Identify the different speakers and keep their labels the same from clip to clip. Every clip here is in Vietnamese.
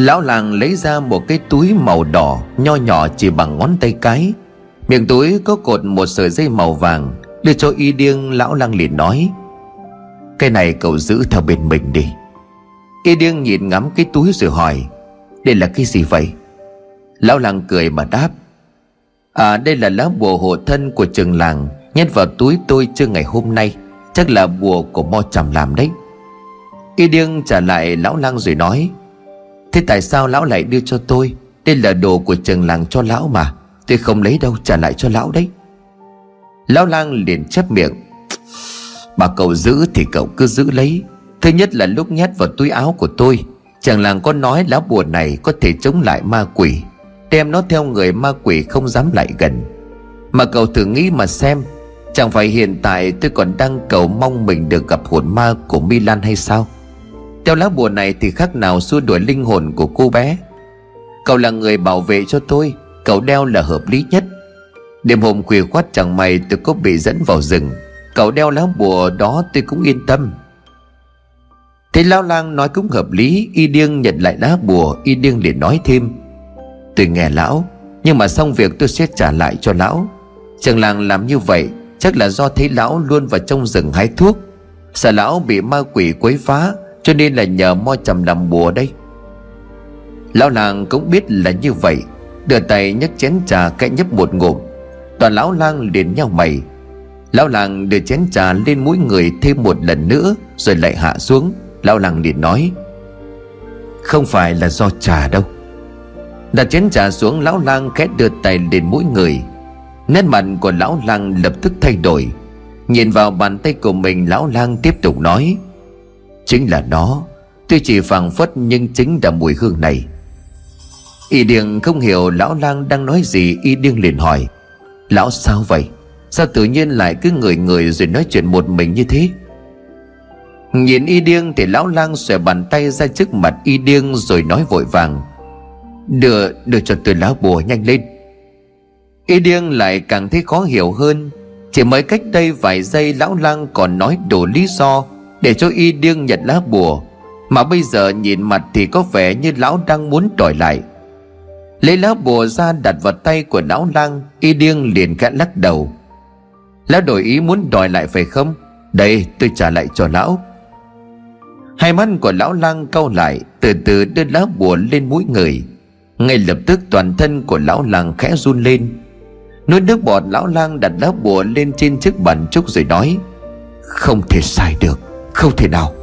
Speaker 1: Lão làng lấy ra một cái túi màu đỏ, Nho nhỏ chỉ bằng ngón tay cái. Miệng túi có cột một sợi dây màu vàng, Đưa cho y điêng lão lăng liền nói, Cái này cậu giữ theo bên mình đi. Y điêng nhìn ngắm cái túi rồi hỏi, Đây là cái gì vậy? Lão lăng cười mà đáp À đây là lá bùa hộ thân của trường làng, Nhét vào túi tôi chưa ngày hôm nay. Chắc là bùa của mo trầm làm đấy. Y điêng trả lại lão lăng rồi nói Thế tại sao lão lại đưa cho tôi? Đây là đồ của trường làng cho lão mà. Tôi không lấy đâu, trả lại cho lão đấy. Lão lang liền chép miệng. Bà cậu giữ thì cậu cứ giữ lấy. Thứ nhất là lúc nhét vào túi áo của tôi. Chàng làng có nói lá bùa này có thể chống lại ma quỷ. Đem nó theo người ma quỷ không dám lại gần. Mà cậu thử nghĩ mà xem, Chẳng phải hiện tại tôi còn đang cầu mong mình được gặp hồn ma của Milan hay sao? Theo lá bùa này thì khác nào xua đuổi linh hồn của cô bé. Cậu là người bảo vệ cho tôi, Cậu đeo là hợp lý nhất. Đêm hôm khuya khoát chẳng may tôi có bị dẫn vào rừng. Cậu đeo lá bùa đó tôi cũng yên tâm. Thấy Lão lang nói cũng hợp lý, Y điêng nhận lại lá bùa, Y điêng liền nói thêm. Tôi nghe lão, Nhưng mà xong việc tôi sẽ trả lại cho lão. Trường làng làm như vậy, Chắc là do thấy lão luôn vào trong rừng hái thuốc. Sợ lão bị ma quỷ quấy phá cho nên là nhờ mo trầm làm bùa đây. Lão làng cũng biết là như vậy. Đưa tay nhấc chén trà cạnh nhấp một ngụm. Toàn lão lang liền nhau mày. Lão làng đưa chén trà lên mũi người thêm một lần nữa, Rồi lại hạ xuống. Lão làng liền nói, Không phải là do trà đâu. Đặt chén trà xuống, lão lang khẽ đưa tay lên mũi người. Nét mặt của lão lang lập tức thay đổi. Nhìn vào bàn tay của mình, lão lang tiếp tục nói Chính là nó. Tuy chỉ phảng phất nhưng chính là mùi hương này. Y điên không hiểu lão lang đang nói gì Y điên liền hỏi Lão sao vậy? Sao tự nhiên lại cứ người người rồi nói chuyện một mình như thế? Nhìn y điên thì lão lang xòe bàn tay ra trước mặt y điên rồi nói vội vàng Đưa, đưa cho tôi lá bùa nhanh lên. Y điên lại càng thấy khó hiểu hơn. Chỉ mới cách đây vài giây lão lang còn nói đủ lý do để cho y điêng nhận lá bùa. Mà bây giờ nhìn mặt thì có vẻ như lão đang muốn đòi lại. Lấy lá bùa ra đặt vào tay của lão lang, Y điêng liền khẽ lắc đầu. Lão đổi ý muốn đòi lại phải không? Đây, tôi trả lại cho lão. Hai mắt của lão lang cau lại, Từ từ đưa lá bùa lên mũi người. Ngay lập tức toàn thân của lão lang khẽ run lên. Nuốt nước bọt, lão lang đặt lá bùa lên trên chiếc bàn trúc rồi nói, Không thể sai được. Không thể nào.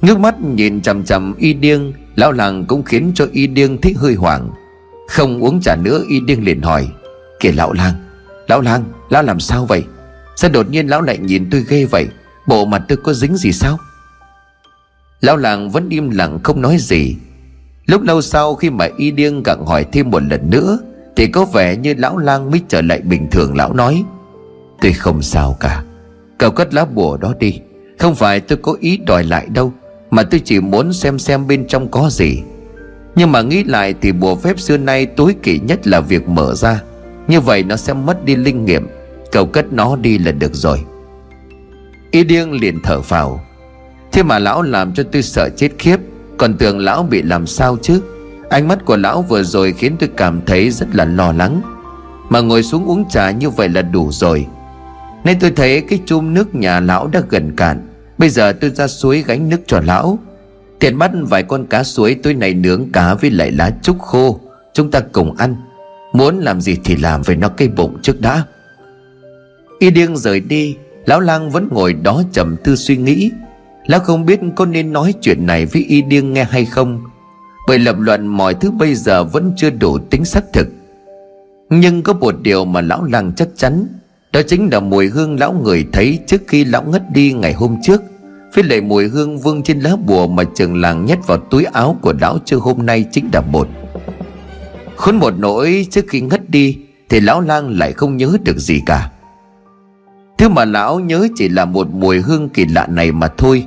Speaker 1: Ngước mắt nhìn chằm chằm y điêng, Lão làng cũng khiến cho y điêng thấy hơi hoảng. Không uống trà nữa, y điêng liền hỏi, Kìa lão lang Lão lang Lão làm sao vậy? Sao đột nhiên lão lại nhìn tôi ghê vậy? Bộ mặt tôi có dính gì sao? Lão làng vẫn im lặng không nói gì. Lúc lâu sau khi mà y điêng gặng hỏi thêm một lần nữa, Thì có vẻ như lão lang mới trở lại bình thường, lão nói, Tôi không sao cả. Cậu cất lá bùa đó đi. Không phải tôi có ý đòi lại đâu, mà tôi chỉ muốn xem xem bên trong có gì. Nhưng mà nghĩ lại thì bùa phép xưa nay tối kỵ nhất là việc mở ra. Như vậy nó sẽ mất đi linh nghiệm, cầu cất nó đi là được rồi. Y điên liền thở phào. Thế mà lão làm cho tôi sợ chết khiếp, Còn tưởng lão bị làm sao chứ? Ánh mắt của lão vừa rồi khiến tôi cảm thấy rất là lo lắng. Mà ngồi xuống uống trà như vậy là đủ rồi. Nên tôi thấy cái chum nước nhà lão đã gần cạn. Bây giờ tôi ra suối gánh nước cho lão. Tiền bắt vài con cá suối tối nay nướng cá với lại lá trúc khô. Chúng ta cùng ăn. Muốn làm gì thì làm về nó cây bụng trước đã. Y điên rời đi, Lão lang vẫn ngồi đó trầm tư suy nghĩ. Lão không biết có nên nói chuyện này với y điên nghe hay không, Bởi lập luận mọi thứ bây giờ vẫn chưa đủ tính xác thực. Nhưng có một điều mà lão lang chắc chắn, Đó chính là mùi hương lão người thấy trước khi lão ngất đi ngày hôm trước với lại mùi hương vương trên lá bùa mà trường làng nhét vào túi áo của lão chưa hôm nay chính là một. Khốn một nỗi trước khi ngất đi Thì lão lang lại không nhớ được gì cả. Thứ mà lão nhớ chỉ là một mùi hương kỳ lạ này mà thôi.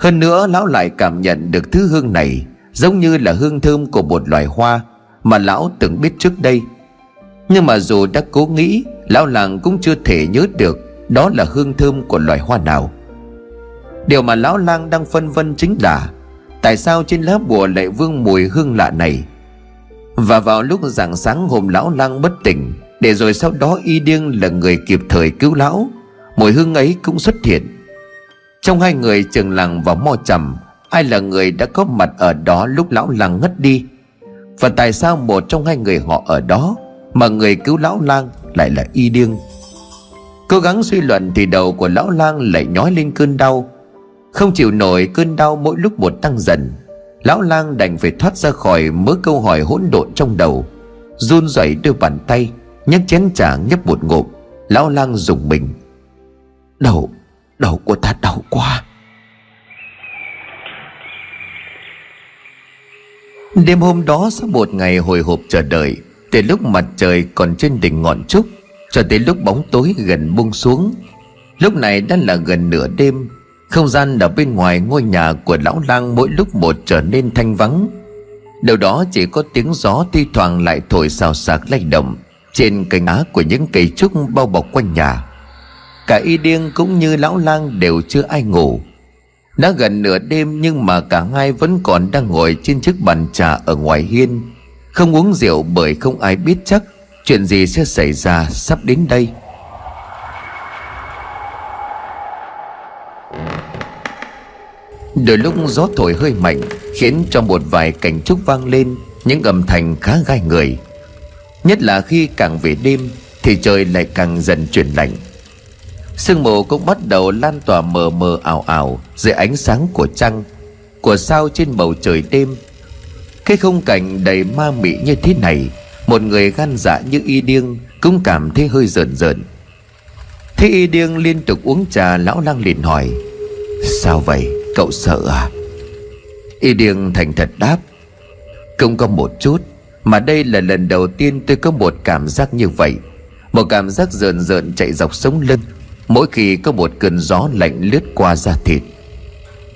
Speaker 1: Hơn nữa, lão lại cảm nhận được thứ hương này Giống như là hương thơm của một loài hoa Mà lão từng biết trước đây. Nhưng mà dù đã cố nghĩ, Lão làng cũng chưa thể nhớ được Đó là hương thơm của loài hoa nào. Điều mà lão lang đang phân vân chính là, Tại sao trên lá bùa lại vương mùi hương lạ này? Và vào lúc rạng sáng hôm lão lang bất tỉnh, Để rồi sau đó y điêng là người kịp thời cứu lão, Mùi hương ấy cũng xuất hiện. Trong hai người trường làng và mo trầm, Ai là người đã có mặt ở đó lúc lão lang ngất đi? Và tại sao một trong hai người họ ở đó Mà người cứu lão lang lại là y điêng Cố gắng suy luận thì đầu của lão lang lại nhói lên cơn đau không chịu nổi cơn đau mỗi lúc một tăng dần Lão lang đành phải thoát ra khỏi mớ câu hỏi hỗn độn trong đầu Run rẩy đưa bàn tay nhấc chén trà nhấp một ngụm. Lão lang dùng mình. Đầu, đầu của ta đau quá. Đêm hôm đó sau một ngày hồi hộp chờ đợi Từ lúc mặt trời còn trên đỉnh ngọn trúc Cho tới lúc bóng tối gần buông xuống Lúc này đã là gần nửa đêm không gian ở bên ngoài ngôi nhà của lão lang mỗi lúc một trở nên thanh vắng. Đâu đó chỉ có tiếng gió thi thoảng lại thổi xào xạc lay động Trên cành á của những cây trúc bao bọc quanh nhà. Cả y Điên cũng như lão lang đều chưa ai ngủ. Đã gần nửa đêm nhưng mà cả hai vẫn còn đang ngồi trên chiếc bàn trà ở ngoài hiên, Không uống rượu bởi không ai biết chắc Chuyện gì sẽ xảy ra sắp đến đây. Đôi lúc gió thổi hơi mạnh, Khiến cho một vài cảnh trúc vang lên, Những âm thanh khá gai người. Nhất là khi càng về đêm, Thì trời lại càng dần chuyển lạnh. Sương mù cũng bắt đầu lan tỏa mờ mờ ảo ảo Dưới ánh sáng của trăng, Của sao trên bầu trời đêm. Cái không cảnh đầy ma mị như thế này, Một người gan dạ như y điêng Cũng cảm thấy hơi rợn rợn. Thế y điêng liên tục uống trà Lão lang liền hỏi, Sao vậy? Cậu sợ à? Y điêng thành thật đáp, Không có một chút, Mà đây là lần đầu tiên tôi có một cảm giác như vậy. Một cảm giác rợn rợn chạy dọc sống lưng, Mỗi khi có một cơn gió lạnh lướt qua da thịt.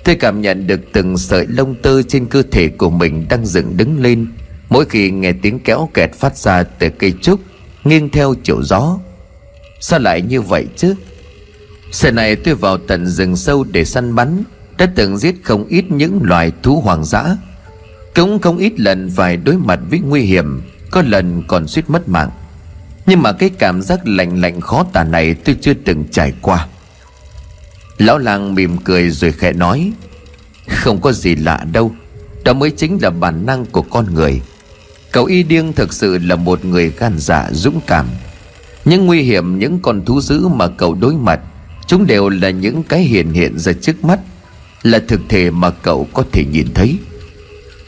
Speaker 1: Tôi cảm nhận được từng sợi lông tơ trên cơ thể của mình đang dựng đứng lên. Mỗi khi nghe tiếng kéo kẹt phát ra từ cây trúc, Nghiêng theo chiều gió. Sao lại như vậy chứ? Giờ này tôi vào tận rừng sâu để săn bắn đã từng giết không ít những loài thú hoang dã. Cũng không ít lần phải đối mặt với nguy hiểm, Có lần còn suýt mất mạng. Nhưng mà cái cảm giác lạnh lạnh khó tả này tôi chưa từng trải qua. Lão làng mỉm cười rồi khẽ nói, Không có gì lạ đâu, Đó mới chính là bản năng của con người. Cậu y điêng thực sự là một người gan dạ dũng cảm. Những nguy hiểm những con thú dữ mà cậu đối mặt, Chúng đều là những cái hiện hiện ra trước mắt. Là thực thể mà cậu có thể nhìn thấy.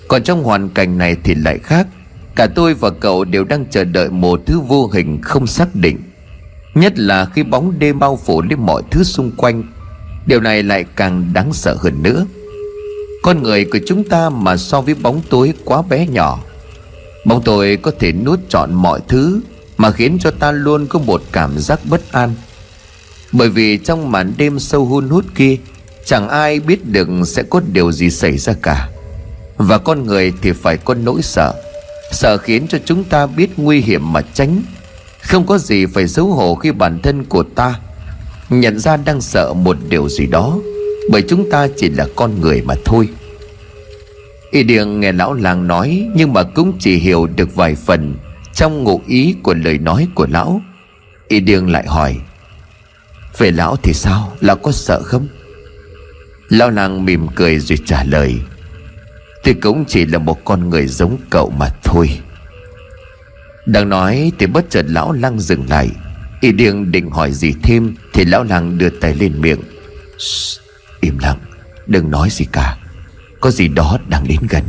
Speaker 1: Còn trong hoàn cảnh này thì lại khác. Cả tôi và cậu đều đang chờ đợi một thứ vô hình không xác định. Nhất là khi bóng đêm bao phủ lên mọi thứ xung quanh. Điều này lại càng đáng sợ hơn nữa. Con người của chúng ta mà so với bóng tối quá bé nhỏ. Bóng tối có thể nuốt trọn mọi thứ Mà khiến cho ta luôn có một cảm giác bất an. Bởi vì trong màn đêm sâu hun hút kia Chẳng ai biết được sẽ có điều gì xảy ra cả. Và con người thì phải có nỗi sợ. Sợ khiến cho chúng ta biết nguy hiểm mà tránh. Không có gì phải xấu hổ khi bản thân của ta Nhận ra đang sợ một điều gì đó. Bởi chúng ta chỉ là con người mà thôi. Y Điền nghe lão làng nói, Nhưng mà cũng chỉ hiểu được vài phần Trong ngụ ý của lời nói của lão. Y Điền lại hỏi, Về lão thì sao? Lão có sợ không? Lão làng mỉm cười rồi trả lời Tôi cũng chỉ là một con người giống cậu mà thôi. Đang nói thì bất chợt lão lăng dừng lại. Y điên định hỏi gì thêm Thì lão lăng đưa tay lên miệng Shh, Im lặng Đừng nói gì cả Có gì đó đang đến gần.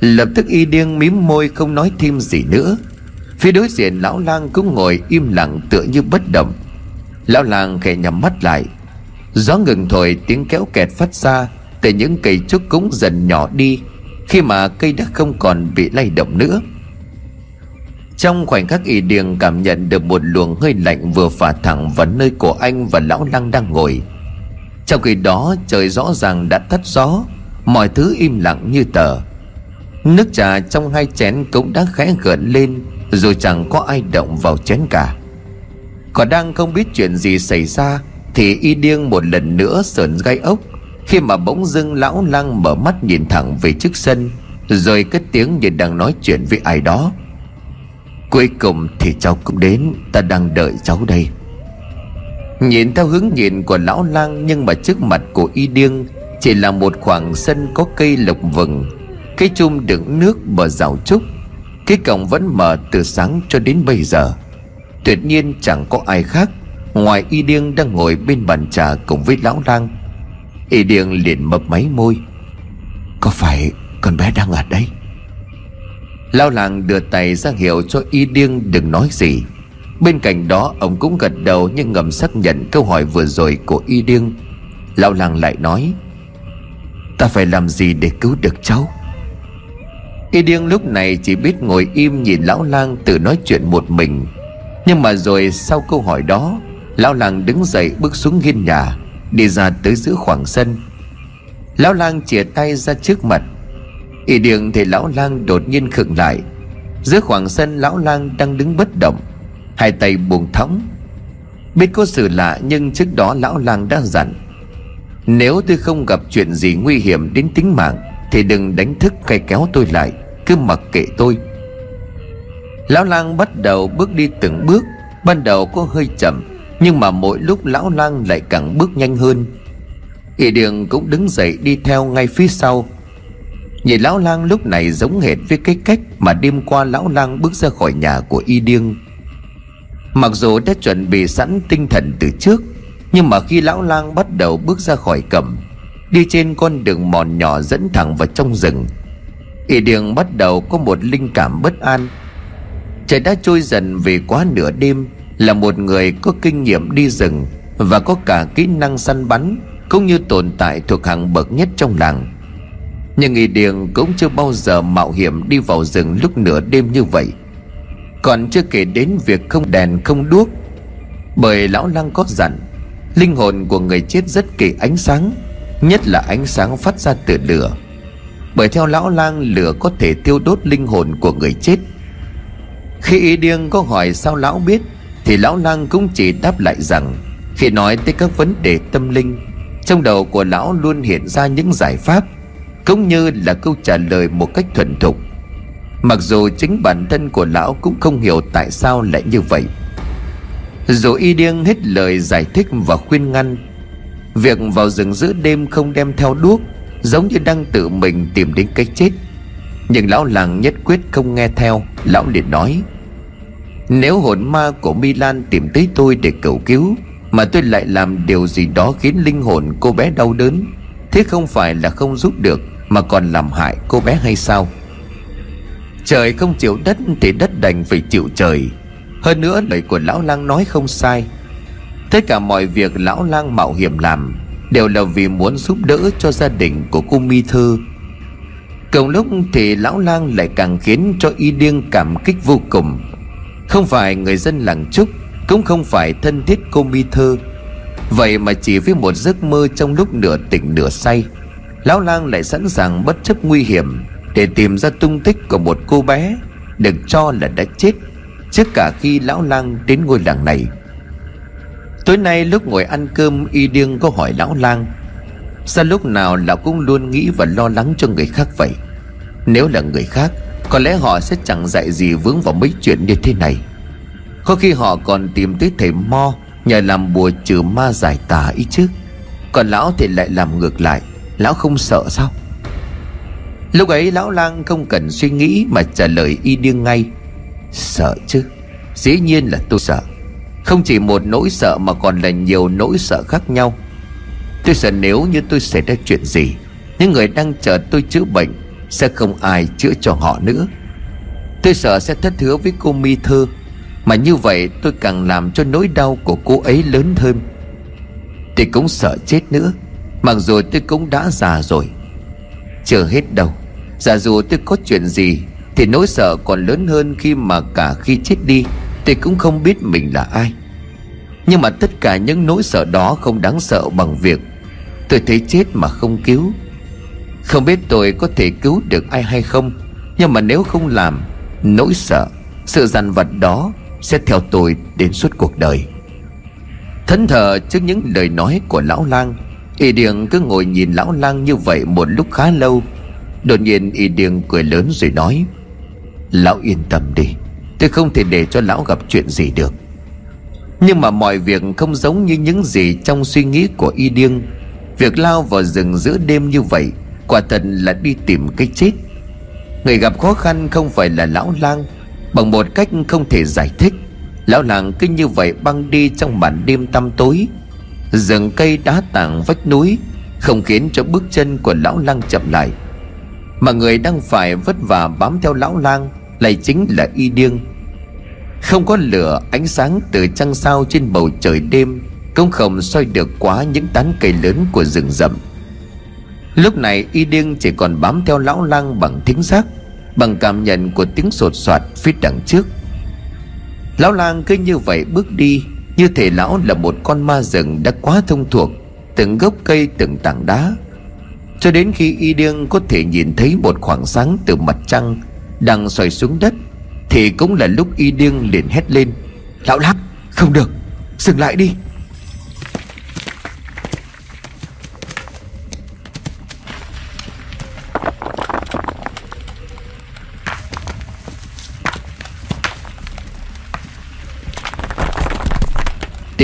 Speaker 1: Lập tức y điên mím môi không nói thêm gì nữa. Phía đối diện lão lang cũng ngồi im lặng tựa như bất động. Lão lang khẽ nhắm mắt lại. Gió ngừng thổi, tiếng kéo kẹt phát ra Từ những cây trúc cũng dần nhỏ đi, Khi mà cây đã không còn bị lay động nữa. Trong khoảnh khắc y điền cảm nhận được một luồng hơi lạnh vừa phả thẳng vào nơi của anh và lão lăng đang ngồi. Trong khi đó, trời rõ ràng đã tắt gió, Mọi thứ im lặng như tờ. Nước trà trong hai chén cũng đã khẽ gợn lên Rồi chẳng có ai động vào chén cả. Còn đang không biết chuyện gì xảy ra, Thì y điêng một lần nữa sờn gai ốc. Khi mà bỗng dưng lão lang mở mắt nhìn thẳng về trước sân, Rồi cất tiếng như đang nói chuyện với ai đó. Cuối cùng thì cháu cũng đến, Ta đang đợi cháu đây. Nhìn theo hướng nhìn của lão lang Nhưng mà trước mặt của y điêng Chỉ là một khoảng sân có cây lộc vừng Cây chum đựng nước bờ rào trúc. Cái cổng vẫn mở từ sáng cho đến bây giờ. Tuyệt nhiên chẳng có ai khác. Ngoài y điên đang ngồi bên bàn trà cùng với lão lang, Y điên liền mập máy môi. Có phải con bé đang ở đây? Lão lang đưa tay ra hiệu cho y điên đừng nói gì. Bên cạnh đó, ông cũng gật đầu Nhưng ngầm xác nhận câu hỏi vừa rồi của y điên Lão lang lại nói, Ta phải làm gì để cứu được cháu? Y điên lúc này chỉ biết ngồi im nhìn lão lang tự nói chuyện một mình. Nhưng mà rồi sau câu hỏi đó, Lão lang đứng dậy bước xuống hiên nhà, Đi ra tới giữa khoảng sân. Lão lang chìa tay ra trước mặt. Y điện thì lão lang đột nhiên khựng lại. Giữa khoảng sân lão lang đang đứng bất động, Hai tay buông thõng. Biết có sự lạ nhưng trước đó lão lang đã dặn, Nếu tôi không gặp chuyện gì nguy hiểm đến tính mạng Thì đừng đánh thức cây kéo tôi lại, Cứ mặc kệ tôi. Lão lang bắt đầu bước đi từng bước. Ban đầu có hơi chậm, Nhưng mà mỗi lúc lão lang lại càng bước nhanh hơn. Y đường cũng đứng dậy đi theo ngay phía sau. Nhìn lão lang lúc này giống hệt với cái cách Mà đêm qua lão lang bước ra khỏi nhà của y điêng Mặc dù đã chuẩn bị sẵn tinh thần từ trước, Nhưng mà khi lão lang bắt đầu bước ra khỏi cẩm Đi trên con đường mòn nhỏ dẫn thẳng vào trong rừng, Y đường bắt đầu có một linh cảm bất an. Trời đã trôi dần về quá nửa đêm, Là một người có kinh nghiệm đi rừng Và có cả kỹ năng săn bắn Cũng như tồn tại thuộc hàng bậc nhất trong làng. Nhưng Y đường cũng chưa bao giờ mạo hiểm đi vào rừng lúc nửa đêm như vậy. Còn chưa kể đến việc không đèn, không đuốc. Bởi lão lăng có dặn, Linh hồn của người chết rất kỳ ánh sáng, Nhất là ánh sáng phát ra từ lửa. Bởi theo lão lang lửa có thể tiêu đốt linh hồn của người chết. Khi y điên có hỏi sao lão biết, Thì lão lang cũng chỉ đáp lại rằng, Khi nói tới các vấn đề tâm linh, Trong đầu của lão luôn hiện ra những giải pháp, Cũng như là câu trả lời một cách thuần thục. Mặc dù chính bản thân của lão cũng không hiểu tại sao lại như vậy. Dù y điên hết lời giải thích và khuyên ngăn, Việc vào rừng giữa đêm không đem theo đuốc, Giống như đang tự mình tìm đến cái chết. Nhưng lão làng nhất quyết không nghe theo. Lão liền nói, Nếu hồn ma của Milan tìm tới tôi để cầu cứu, Mà tôi lại làm điều gì đó khiến linh hồn cô bé đau đớn, Thế không phải là không giúp được, Mà còn làm hại cô bé hay sao? Trời không chịu đất thì đất đành phải chịu trời. Hơn nữa lời của lão lang nói không sai. Tất cả mọi việc lão lang mạo hiểm làm Đều là vì muốn giúp đỡ cho gia đình của cô Mi Thư Cùng lúc thì lão lang lại càng khiến cho y điên cảm kích vô cùng. Không phải người dân làng Trúc, Cũng không phải thân thiết cô Mi thơ. Vậy mà chỉ với một giấc mơ trong lúc nửa tỉnh nửa say, Lão lang lại sẵn sàng bất chấp nguy hiểm để tìm ra tung tích của một cô bé được cho là đã chết trước cả khi lão lang đến ngôi làng này. Tối nay lúc ngồi ăn cơm, y điêng có hỏi lão lang sao lúc nào lão cũng luôn nghĩ và lo lắng cho người khác vậy? Nếu là người khác, có lẽ họ sẽ chẳng dạy gì vướng vào mấy chuyện như thế này. Có khi họ còn tìm tới thầy mo, nhờ làm bùa trừ ma giải tà ý chứ. Còn lão thì lại làm ngược lại, lão không sợ sao? Lúc ấy lão lang không cần suy nghĩ Mà trả lời y điên ngay. Sợ chứ, Dĩ nhiên là tôi sợ. Không chỉ một nỗi sợ mà còn là nhiều nỗi sợ khác nhau. Tôi sợ nếu như tôi xảy ra chuyện gì, Những người đang chờ tôi chữa bệnh Sẽ không ai chữa cho họ nữa. Tôi sợ sẽ thất hứa với cô Mi Thơ, Mà như vậy tôi càng làm cho nỗi đau của cô ấy lớn hơn. Tôi cũng sợ chết nữa, Mặc dù tôi cũng đã già rồi. Chưa hết đâu, Giả dụ tôi có chuyện gì Thì nỗi sợ còn lớn hơn khi mà cả khi chết đi, Tôi cũng không biết mình là ai. Nhưng mà tất cả những nỗi sợ đó không đáng sợ bằng việc Tôi thấy chết mà không cứu. Không biết tôi có thể cứu được ai hay không, Nhưng mà nếu không làm, Nỗi sợ, Sự dằn vặt đó Sẽ theo tôi đến suốt cuộc đời. Thẫn thờ trước những lời nói của lão lang, Y Điền cứ ngồi nhìn lão lang như vậy một lúc khá lâu. Đột nhiên Y Điền cười lớn rồi nói, Lão yên tâm đi, Tôi không thể để cho lão gặp chuyện gì được. Nhưng mà mọi việc không giống như những gì trong suy nghĩ của Y Điên Việc lao vào rừng giữa đêm như vậy, Quả thật là đi tìm cái chết. Người gặp khó khăn không phải là lão lang, Bằng một cách không thể giải thích. Lão làng cứ như vậy băng đi trong màn đêm tăm tối. Rừng cây đá tảng vách núi, Không khiến cho bước chân của lão lang chậm lại. Mà người đang phải vất vả bám theo lão lang Lại chính là y điêng. Không có lửa ánh sáng từ trăng sao trên bầu trời đêm cũng không soi được quá những tán cây lớn của rừng rậm. Lúc này, y điêng chỉ còn bám theo lão lang bằng thính giác, Bằng cảm nhận của tiếng sột soạt phía đằng trước. Lão lang cứ như vậy bước đi, Như thể lão là một con ma rừng đã quá thông thuộc, Từng gốc cây, từng tảng đá. Cho đến khi y điêng có thể nhìn thấy một khoảng sáng từ mặt trăng Đang xoay xuống đất, Thì cũng là lúc y điêng liền hét lên, Lão lang không được, Dừng lại đi.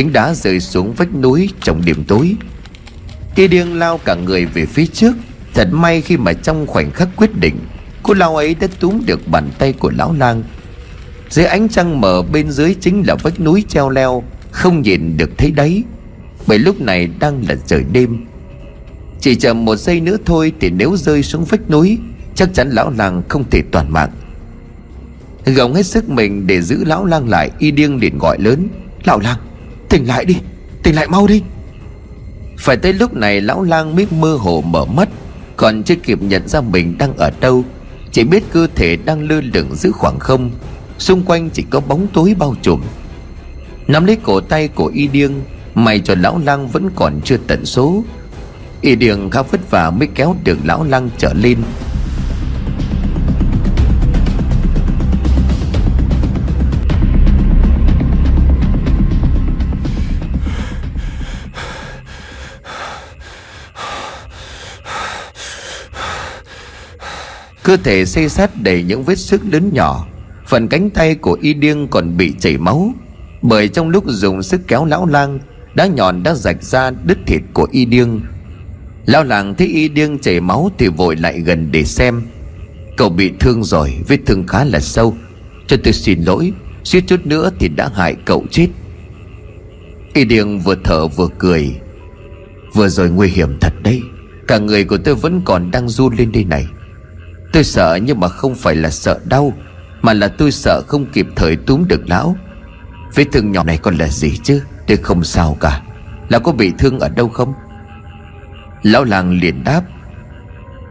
Speaker 1: Tiếng đá rơi xuống vách núi trong đêm tối. Tia điên lao cả người về phía trước. Thật may khi mà trong khoảnh khắc quyết định, Cô lao ấy đã túm được bàn tay của lão lang. Dưới ánh trăng mờ bên dưới chính là vách núi treo leo, Không nhìn được thấy đấy Bởi lúc này đang là trời đêm. Chỉ chờ một giây nữa thôi Thì nếu rơi xuống vách núi, Chắc chắn lão lang không thể toàn mạng. Gồng hết sức mình để giữ lão lang lại, Y điên liền gọi lớn, Lão lang! Tỉnh lại đi, Tỉnh lại mau đi. Phải tới lúc này lão lang mới mơ hồ mở mắt, Còn chưa kịp nhận ra mình đang ở đâu. Chỉ biết cơ thể đang lơ lửng giữa khoảng không, Xung quanh chỉ có bóng tối bao trùm. Nắm lấy cổ tay của y điêng mày cho lão lang vẫn còn chưa tận số. Y điêng khá vất vả mới kéo được lão lang trở lên. Cơ thể xây sát đầy những vết sức lớn nhỏ. Phần cánh tay của y điêng còn bị chảy máu. Bởi trong lúc dùng sức kéo lão lang, Đá nhọn đã rạch ra đứt thịt của y điêng. Lão làng thấy y điêng chảy máu Thì vội lại gần để xem. Cậu bị thương rồi, Vết thương khá là sâu. Cho tôi xin lỗi, suýt chút nữa thì đã hại cậu chết. Y điêng vừa thở vừa cười. Vừa rồi nguy hiểm thật đấy. Cả người của tôi vẫn còn đang run lên đây này. Tôi sợ nhưng mà không phải là sợ đau, Mà là tôi sợ không kịp thời túm được lão Vết thương nhỏ này còn là gì chứ? Tôi không sao cả. Lão có bị thương ở đâu không? Lão làng liền đáp,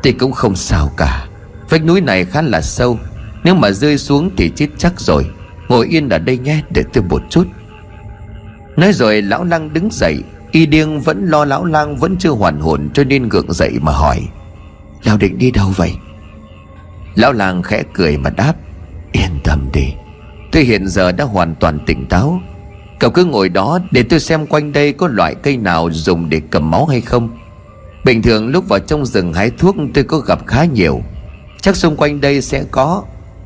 Speaker 1: Tôi cũng không sao cả. Vách núi này khá là sâu. Nếu mà rơi xuống thì chết chắc rồi. Ngồi yên ở đây nhé để tôi một chút. Nói rồi lão lang đứng dậy. Y điên vẫn lo lão lang vẫn chưa hoàn hồn Cho nên gượng dậy mà hỏi, Lão định đi đâu vậy? Lão làng khẽ cười mà đáp, Yên tâm đi, Tôi hiện giờ đã hoàn toàn tỉnh táo. Cậu cứ ngồi đó để tôi xem quanh đây có loại cây nào dùng để cầm máu hay không. Bình thường lúc vào trong rừng hái thuốc tôi có gặp khá nhiều. Chắc xung quanh đây sẽ có.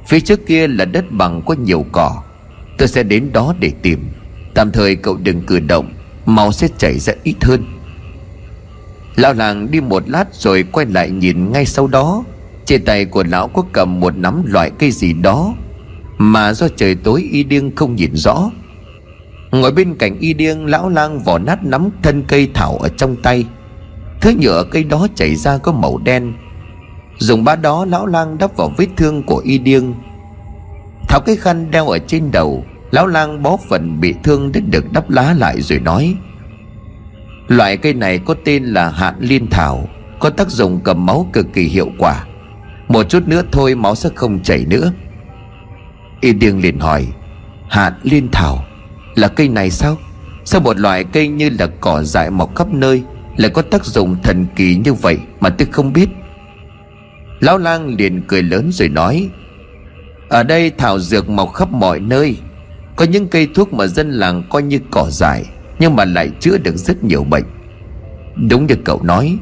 Speaker 1: Phía trước kia là đất bằng có nhiều cỏ. Tôi sẽ đến đó để tìm. Tạm thời cậu đừng cử động, Máu sẽ chảy ra ít hơn. Lão làng đi một lát rồi quay lại nhìn ngay sau đó trên tay của lão có cầm một nắm loại cây gì đó, Mà do trời tối y điêng không nhìn rõ. Ngồi bên cạnh y điêng Lão lang vỏ nát nắm thân cây thảo ở trong tay. Thứ nhựa cây đó chảy ra có màu đen. Dùng bát đó, lão lang đắp vào vết thương của y điêng Tháo cái khăn đeo ở trên đầu, Lão lang bó phần bị thương đến được đắp lá lại rồi nói, Loại cây này có tên là hạn liên thảo, Có tác dụng cầm máu cực kỳ hiệu quả một chút nữa thôi máu sẽ không chảy nữa. Y điêng liền hỏi, Hạt liên thảo, Là cây này sao? Sao một loại cây như là cỏ dại mọc khắp nơi Lại có tác dụng thần kỳ như vậy Mà tôi không biết? Lão lang liền cười lớn rồi nói, Ở đây thảo dược mọc khắp mọi nơi, Có những cây thuốc mà dân làng coi như cỏ dại Nhưng mà lại chữa được rất nhiều bệnh. Đúng như cậu nói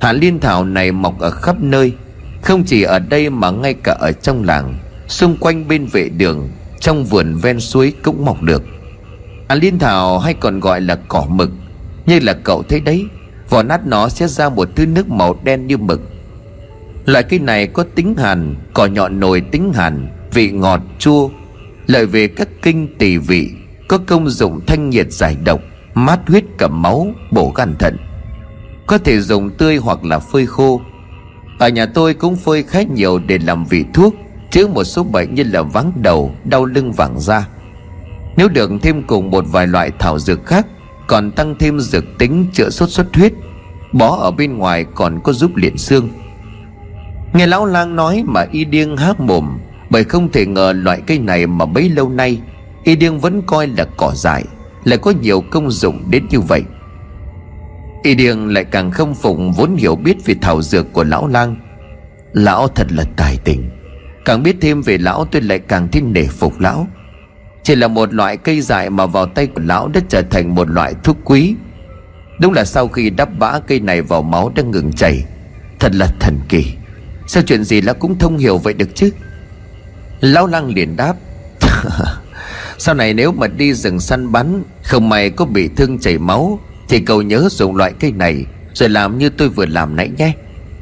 Speaker 1: Hạ liên thảo này mọc ở khắp nơi không chỉ ở đây mà ngay cả ở trong làng, Xung quanh bên vệ đường, Trong vườn ven suối cũng mọc được. À liên thảo hay còn gọi là cỏ mực. Như là cậu thấy đấy, Vỏ nát nó sẽ ra một thứ nước màu đen như mực. Loại cây này có tính hàn, Cỏ nhọn nồi tính hàn, Vị ngọt, chua. Lợi về các kinh tỳ vị, Có công dụng thanh nhiệt giải độc, Mát huyết cầm máu, Bổ gan thận. Có thể dùng tươi hoặc là phơi khô. Ở nhà tôi cũng phơi khá nhiều để làm vị thuốc, Chứ một số bệnh như là vắng đầu, Đau lưng vàng da. Nếu được thêm cùng một vài loại thảo dược khác, Còn tăng thêm dược tính chữa sốt xuất huyết, Bó ở bên ngoài còn có giúp liền xương. Nghe lão lang nói mà y điên hát mồm, Bởi không thể ngờ loại cây này mà bấy lâu nay, Y điên vẫn coi là cỏ dại, Lại có nhiều công dụng đến như vậy. Y Điêng lại càng không phụng vốn hiểu biết về thảo dược của lão lang. Lão thật là tài tình. Càng biết thêm về lão tôi lại càng thêm nể phục lão. Chỉ là một loại cây dại mà vào tay của lão đã trở thành một loại thuốc quý. Đúng là sau khi đắp bã cây này vào máu đã ngừng chảy. Thật là thần kỳ. Sao chuyện gì lão cũng thông hiểu vậy được chứ? Lão Lang liền đáp. Sau này nếu mà đi rừng săn bắn, Không may có bị thương chảy máu thì cậu nhớ dùng loại cây này Rồi làm như tôi vừa làm nãy nhé.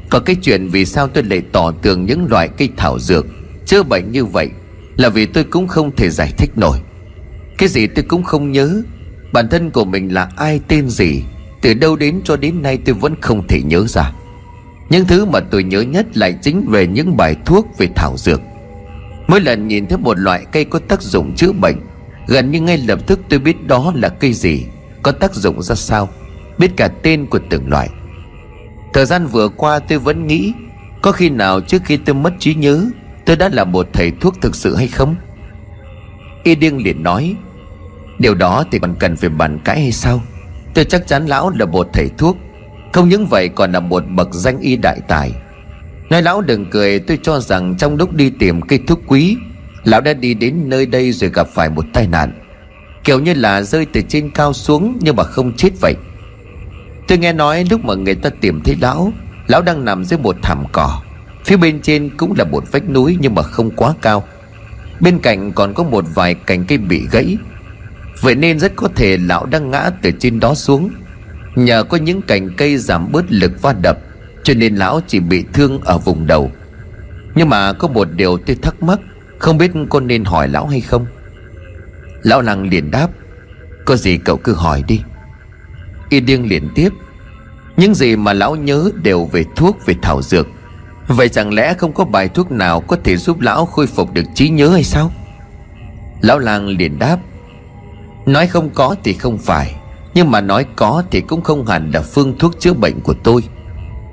Speaker 1: Còn cái chuyện vì sao tôi lại tỏ tường những loại cây thảo dược? Chữa bệnh như vậy Là vì tôi cũng không thể giải thích nổi. Cái gì tôi cũng không nhớ. Bản thân của mình là ai, tên gì? Từ đâu đến cho đến nay tôi vẫn không thể nhớ ra. Những thứ mà tôi nhớ nhất lại chính về những bài thuốc về thảo dược. Mỗi lần nhìn thấy một loại cây có tác dụng chữa bệnh, Gần như ngay lập tức tôi biết đó là cây gì. Có tác dụng ra sao? Biết cả tên của từng loại Thời gian vừa qua tôi vẫn nghĩ, Có khi nào trước khi tôi mất trí nhớ, Tôi đã là một thầy thuốc thực sự hay không? Y điên liền nói, Điều đó thì còn cần phải bàn cãi hay sao? Tôi chắc chắn lão là một thầy thuốc, không những vậy còn là một bậc danh y đại tài. Nói lão đừng cười, tôi cho rằng trong lúc đi tìm cây thuốc quý, Lão đã đi đến nơi đây rồi gặp phải một tai nạn. Kiểu như là rơi từ trên cao xuống nhưng mà không chết vậy. Tôi nghe nói lúc mà người ta tìm thấy lão Lão đang nằm dưới một thảm cỏ. Phía bên trên cũng là một vách núi nhưng mà không quá cao. Bên cạnh còn có một vài cành cây bị gãy. Vậy nên rất có thể lão đang ngã từ trên đó xuống. Nhờ có những cành cây giảm bớt lực va đập, Cho nên lão chỉ bị thương ở vùng đầu. Nhưng mà có một điều tôi thắc mắc, Không biết con nên hỏi lão hay không? Lão lăng liền đáp, Có gì cậu cứ hỏi đi. Y điên liền tiếp, Những gì mà lão nhớ đều về thuốc, về thảo dược. Vậy chẳng lẽ không có bài thuốc nào Có thể giúp lão khôi phục được trí nhớ hay sao? Lão làng liền đáp, Nói không có thì không phải, nhưng mà nói có thì cũng không hẳn là phương thuốc chữa bệnh của tôi.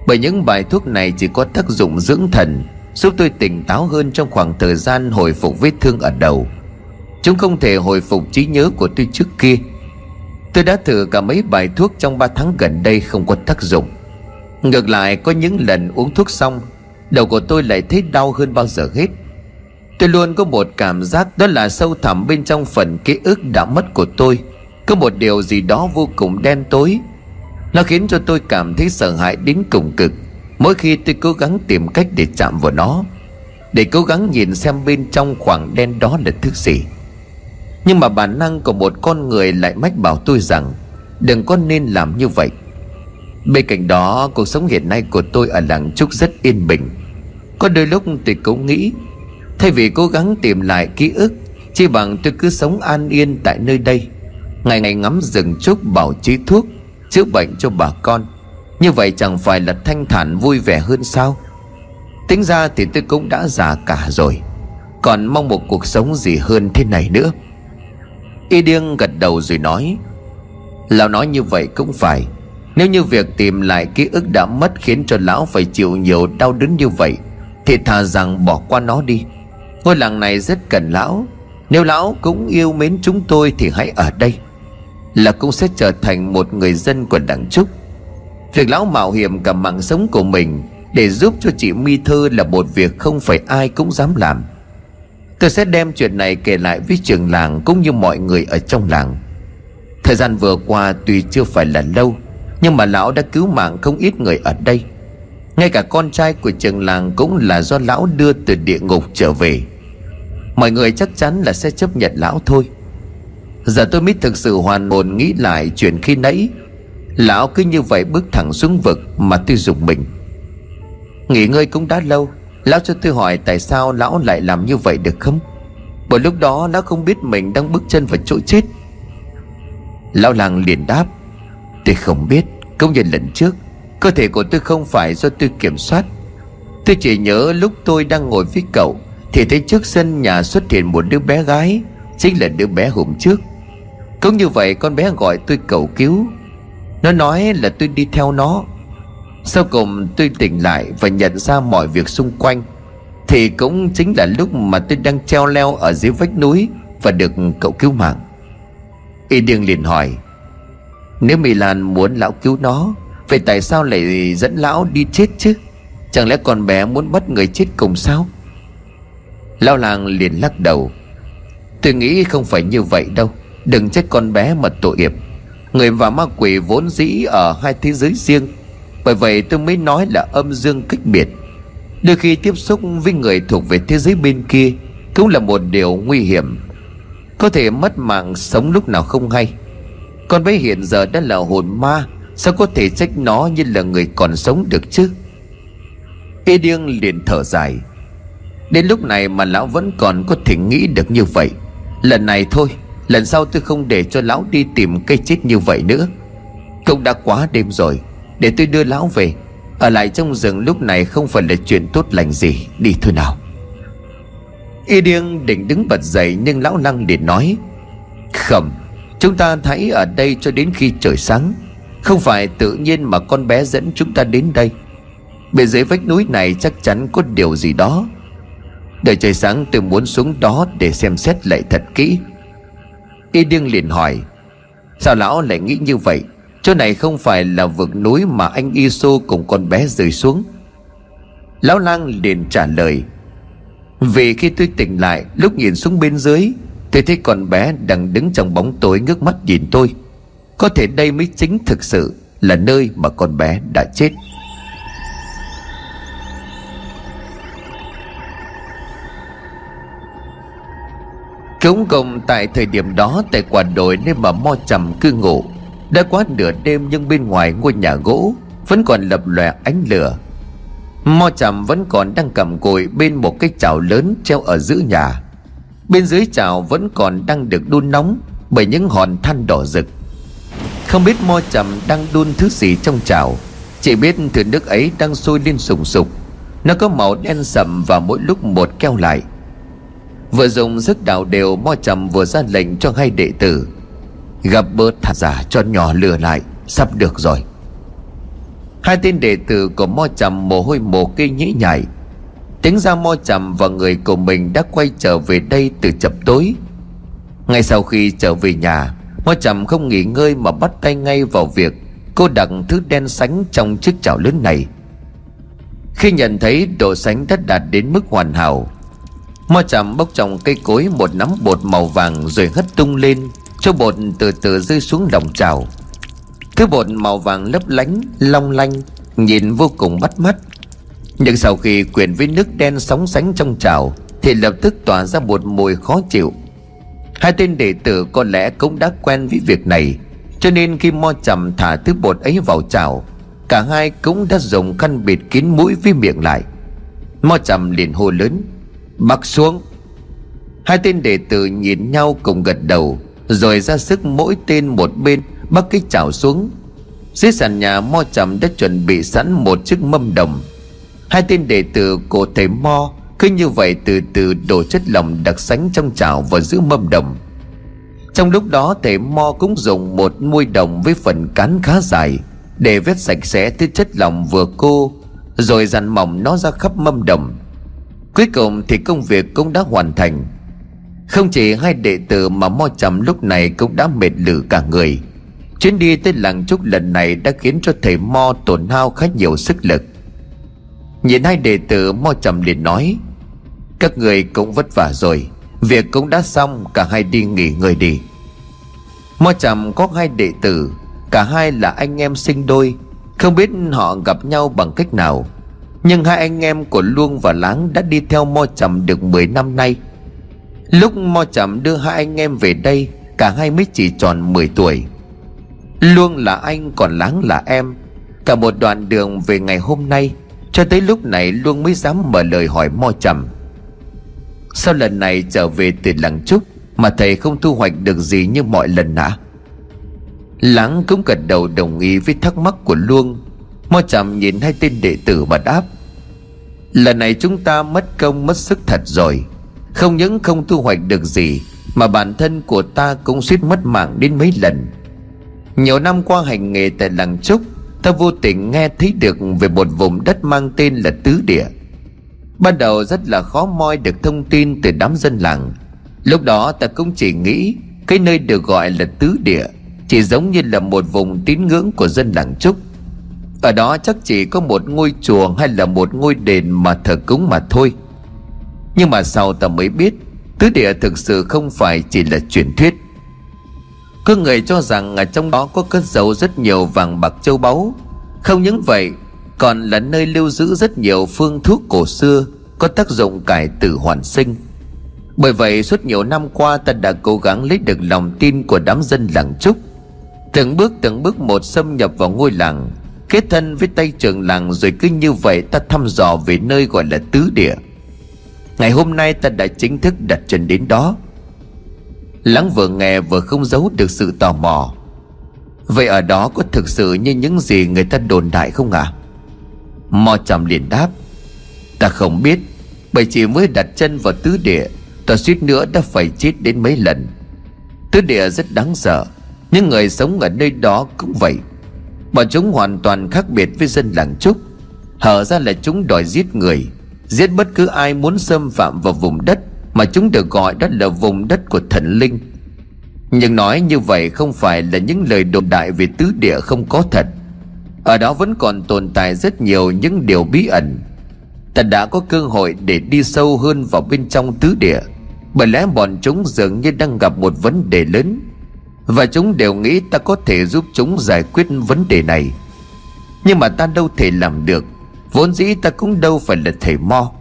Speaker 1: Bởi những bài thuốc này chỉ có tác dụng dưỡng thần, Giúp tôi tỉnh táo hơn trong khoảng thời gian hồi phục vết thương ở đầu. Chúng không thể hồi phục trí nhớ của tôi trước kia. Tôi đã thử cả mấy bài thuốc trong 3 tháng gần đây không có tác dụng. Ngược lại, có những lần uống thuốc xong, Đầu của tôi lại thấy đau hơn bao giờ hết. Tôi luôn có một cảm giác đó là sâu thẳm bên trong phần ký ức đã mất của tôi. Có một điều gì đó vô cùng đen tối. Nó khiến cho tôi cảm thấy sợ hãi đến cùng cực. Mỗi khi tôi cố gắng tìm cách để chạm vào nó, Để cố gắng nhìn xem bên trong khoảng đen đó là thứ gì. Nhưng mà bản năng của một con người lại mách bảo tôi rằng, Đừng có nên làm như vậy. Bên cạnh đó, cuộc sống hiện nay của tôi ở làng Trúc rất yên bình. Có đôi lúc tôi cũng nghĩ, Thay vì cố gắng tìm lại ký ức Chỉ bằng tôi cứ sống an yên tại nơi đây, Ngày ngày ngắm rừng trúc bảo trí thuốc, Chữa bệnh cho bà con. Như vậy chẳng phải là thanh thản vui vẻ hơn sao? Tính ra thì tôi cũng đã già cả rồi, Còn mong một cuộc sống gì hơn thế này nữa. Y điêng gật đầu rồi nói, Lão nói như vậy cũng phải. Nếu như việc tìm lại ký ức đã mất Khiến cho lão phải chịu nhiều đau đớn như vậy, Thì thà rằng bỏ qua nó đi. Ngôi làng này rất cần lão. Nếu lão cũng yêu mến chúng tôi Thì hãy ở đây. Là cũng sẽ trở thành một người dân của đảng trúc. Việc lão mạo hiểm cả mạng sống của mình để giúp cho chị mi Thư là một việc không phải ai cũng dám làm tôi sẽ đem chuyện này kể lại với trường làng cũng như mọi người ở trong làng. Thời gian vừa qua tuy chưa phải là lâu, Nhưng mà lão đã cứu mạng không ít người ở đây. Ngay cả con trai của trường làng Cũng là do lão đưa từ địa ngục trở về. Mọi người chắc chắn là sẽ chấp nhận lão thôi. Giờ tôi mới thực sự hoàn hồn nghĩ lại chuyện khi nãy. Lão cứ như vậy bước thẳng xuống vực Mà tôi dùng mình. Nghỉ ngơi cũng đã lâu Lão cho tôi hỏi tại sao lão lại làm như vậy được không? Bởi lúc đó lão không biết mình đang bước chân vào chỗ chết. Lão làng liền đáp, Tôi không biết Công nhận lần trước, Cơ thể của tôi không phải do tôi kiểm soát. Tôi chỉ nhớ lúc tôi đang ngồi với cậu, Thì thấy trước sân nhà xuất hiện một đứa bé gái, Chính là đứa bé hôm trước. Cũng như vậy con bé gọi tôi cầu cứu. Nó nói là tôi đi theo nó. Sau cùng tôi tỉnh lại Và nhận ra mọi việc xung quanh. Thì cũng chính là lúc mà tôi đang treo leo Ở dưới vách núi Và được cậu cứu mạng. Y Điêng liền hỏi, Nếu Mỹ Lan muốn lão cứu nó, Vậy tại sao lại dẫn lão đi chết chứ? Chẳng lẽ con bé muốn bắt người chết cùng sao? Lão làng liền lắc đầu, Tôi nghĩ không phải như vậy đâu, Đừng trách con bé mà tội nghiệp. Người và ma quỷ vốn dĩ ở hai thế giới riêng bởi vậy tôi mới nói là âm dương cách biệt. Đôi khi tiếp xúc với người thuộc về thế giới bên kia Cũng là một điều nguy hiểm. Có thể mất mạng sống lúc nào không hay. Con bé hiện giờ đã là hồn ma, Sao có thể trách nó như là người còn sống được chứ? Y điêng liền thở dài. Đến lúc này mà lão vẫn còn có thể nghĩ được như vậy. Lần này thôi, Lần sau tôi không để cho lão đi tìm cây chết như vậy nữa. Cũng đã quá đêm rồi. Để tôi đưa lão về. Ở lại trong rừng lúc này không phải là chuyện tốt lành gì. Đi thôi nào. Y điêng định đứng bật dậy Nhưng lão lăng liền nói, Khẩm, Chúng ta hãy ở đây cho đến khi trời sáng. Không phải tự nhiên mà con bé dẫn chúng ta đến đây. Bên dưới vách núi này chắc chắn có điều gì đó. Đợi trời sáng tôi muốn xuống đó để xem xét lại thật kỹ. Y điêng liền hỏi, Sao lão lại nghĩ như vậy? Chỗ này không phải là vực núi mà anh Iso cùng con bé rơi xuống. Lão lang liền trả lời, Vì khi tôi tỉnh lại, Lúc nhìn xuống bên dưới, Tôi thấy con bé đang đứng trong bóng tối ngước mắt nhìn tôi. Có thể đây mới chính thực sự Là nơi mà con bé đã chết. Cống công tại thời điểm đó Tại quả đồi nơi mà mo trầm cư ngụ. Đã quá nửa đêm nhưng bên ngoài ngôi nhà gỗ Vẫn còn lập lòe ánh lửa. Mo trầm vẫn còn đang cầm cùi Bên một cái chảo lớn treo ở giữa nhà. Bên dưới chảo vẫn còn đang được đun nóng Bởi những hòn than đỏ rực. Không biết mo trầm đang đun thứ gì trong chảo. Chỉ biết thứ nước ấy đang sôi lên sùng sục. Nó có màu đen sậm và mỗi lúc một keo lại. Vừa dùng sức đào đều, Mo trầm vừa ra lệnh cho hai đệ tử. Gặp bớt thật giả cho nhỏ lừa lại, Sắp được rồi. Hai tên đệ tử của Mo trầm mồ hôi mồ kê nhĩ nhảy Tính ra Mo trầm và người của mình đã quay trở về đây từ chập tối. Ngay sau khi trở về nhà, Mo trầm không nghỉ ngơi mà bắt tay ngay vào việc Cô đặt thứ đen sánh trong chiếc chảo lớn này. Khi nhận thấy độ sánh đã đạt đến mức hoàn hảo, Mo trầm bốc trong cây cối một nắm bột màu vàng rồi hất tung lên. Cho bột từ từ rơi xuống lòng trào. Thứ bột màu vàng lấp lánh, long lanh Nhìn vô cùng bắt mắt. Nhưng sau khi quyện với nước đen sóng sánh trong trào Thì lập tức tỏa ra một mùi khó chịu. Hai tên đệ tử có lẽ cũng đã quen với việc này Cho nên khi mo chầm thả thứ bột ấy vào chảo Cả hai cũng đã dùng khăn bịt kín mũi với miệng lại. Mo chầm liền hô lớn Mặc xuống! Hai tên đệ tử nhìn nhau cùng gật đầu. Rồi ra sức mỗi tên một bên Bắt cái chảo xuống. Dưới sàn nhà mo trầm đã chuẩn bị sẵn một chiếc mâm đồng. Hai tên đệ tử của thầy mo Cứ như vậy từ từ đổ chất lỏng đặc sánh trong chảo vào giữa mâm đồng. Trong lúc đó, thầy mo cũng dùng một muôi đồng với phần cán khá dài Để vết sạch sẽ thứ chất lỏng vừa cô, Rồi dằn mỏng nó ra khắp mâm đồng. Cuối cùng thì công việc cũng đã hoàn thành. Không chỉ hai đệ tử mà mo trầm lúc này cũng đã mệt lử cả người. Chuyến đi tới làng trúc lần này đã khiến cho thầy mo tổn hao khá nhiều sức lực. Nhìn hai đệ tử, mo trầm liền nói, Các người cũng vất vả rồi, Việc cũng đã xong, cả hai đi nghỉ ngơi đi. Mo trầm có hai đệ tử, Cả hai là anh em sinh đôi, Không biết họ gặp nhau bằng cách nào. Nhưng hai anh em của Luông và Láng Đã đi theo Mo trầm được 10 năm nay. Lúc Mo chậm đưa hai anh em về đây, Cả hai mới chỉ tròn 10 tuổi. Luông là anh, còn Láng là em. Cả một đoạn đường về ngày hôm nay, Cho tới lúc này Luông mới dám mở lời hỏi Mo chậm Sao lần này trở về từ làng trúc, Mà thầy không thu hoạch được gì như mọi lần hả Láng cũng gật đầu đồng ý với thắc mắc của Luông. Mo chậm nhìn hai tên đệ tử mà đáp, Lần này chúng ta mất công, mất sức thật rồi. Không những không thu hoạch được gì, Mà bản thân của ta cũng suýt mất mạng đến mấy lần. Nhiều năm qua hành nghề tại làng Trúc Ta vô tình nghe thấy được về một vùng đất mang tên là Tứ Địa. Ban đầu rất là khó moi được thông tin từ đám dân làng. Lúc đó ta cũng chỉ nghĩ Cái nơi được gọi là Tứ Địa Chỉ giống như là một vùng tín ngưỡng của dân làng Trúc Ở đó chắc chỉ có một ngôi chùa hay là một ngôi đền mà thờ cúng mà thôi. Nhưng mà sau ta mới biết, Tứ Địa thực sự không phải chỉ là truyền thuyết. Có người cho rằng ở trong đó có cất giấu rất nhiều vàng bạc châu báu. Không những vậy, còn là nơi lưu giữ rất nhiều phương thuốc cổ xưa, có tác dụng cải tử hoàn sinh. Bởi vậy, suốt nhiều năm qua ta đã cố gắng lấy được lòng tin của đám dân làng trúc. Từng bước từng bước một xâm nhập vào ngôi làng, kết thân với tay trưởng làng rồi cứ như vậy ta thăm dò về nơi gọi là tứ địa ngày hôm nay ta đã chính thức đặt chân đến đó. Lắng vừa nghe vừa không giấu được sự tò mò. Vậy ở đó có thực sự như những gì người ta đồn đại không ạ? À? Mò trầm liền đáp, Ta không biết. Bởi chỉ mới đặt chân vào tứ địa, Ta suýt nữa đã phải chết đến mấy lần. Tứ địa rất đáng sợ Những người sống ở nơi đó cũng vậy. Bọn chúng hoàn toàn khác biệt với dân làng Trúc. Hở ra là chúng đòi giết người. Giết bất cứ ai muốn xâm phạm vào vùng đất Mà chúng được gọi đó là vùng đất của thần linh. Nhưng nói như vậy không phải là những lời đồn đại về tứ địa không có thật. Ở đó vẫn còn tồn tại rất nhiều những điều bí ẩn. Ta đã có cơ hội để đi sâu hơn vào bên trong tứ địa. Bởi lẽ bọn chúng dường như đang gặp một vấn đề lớn. Và chúng đều nghĩ ta có thể giúp chúng giải quyết vấn đề này. Nhưng mà ta đâu thể làm được. Vốn dĩ ta cũng đâu phải là thầy mo.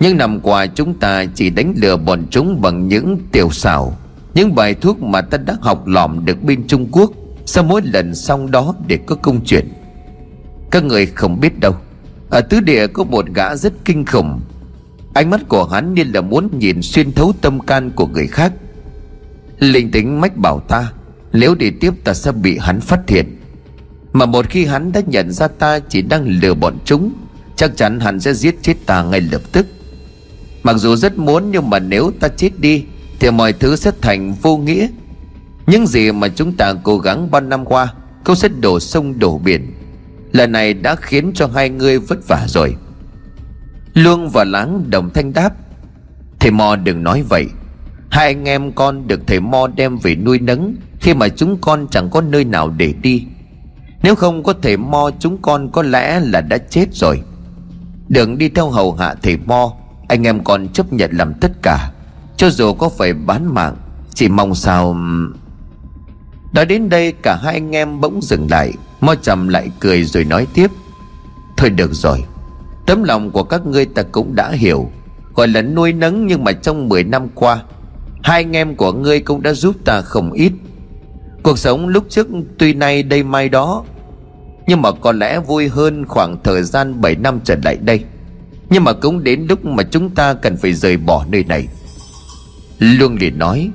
Speaker 1: Nhưng năm qua chúng ta chỉ đánh lừa bọn chúng bằng những tiểu xảo Những bài thuốc mà ta đã học lỏm được bên Trung Quốc. Sau mỗi lần xong đó để có công chuyện. Các người không biết đâu. Ở tứ địa có một gã rất kinh khủng. Ánh mắt của hắn như là muốn nhìn xuyên thấu tâm can của người khác. Linh tính mách bảo ta, Nếu đi tiếp ta sẽ bị hắn phát hiện. Mà một khi hắn đã nhận ra ta chỉ đang lừa bọn chúng, Chắc chắn hắn sẽ giết chết ta ngay lập tức. Mặc dù rất muốn nhưng mà nếu ta chết đi, Thì mọi thứ sẽ thành vô nghĩa. Những gì mà chúng ta cố gắng bao năm qua, Cũng sẽ đổ sông đổ biển. Lần này đã khiến cho hai người vất vả rồi. Luông và Láng đồng thanh đáp. Thầy Mo đừng nói vậy. Hai anh em con được thầy Mo đem về nuôi nấng Khi mà chúng con chẳng có nơi nào để đi. Nếu không có thể Mo chúng con có lẽ là đã chết rồi. Đừng đi theo hầu hạ thầy Mo, Anh em còn chấp nhận làm tất cả. Cho dù có phải bán mạng, Chỉ mong sao Nói đến đây, cả hai anh em bỗng dừng lại. Mo trầm lại cười rồi nói tiếp. Thôi được rồi, Tấm lòng của các ngươi ta cũng đã hiểu. Gọi là nuôi nấng nhưng mà trong 10 năm qua, Hai anh em của ngươi cũng đã giúp ta không ít. Cuộc sống lúc trước tuy nay đây mai đó, Nhưng mà có lẽ vui hơn khoảng thời gian 7 năm trở lại đây. Nhưng mà cũng đến lúc mà chúng ta cần phải rời bỏ nơi này. Luông liền nói,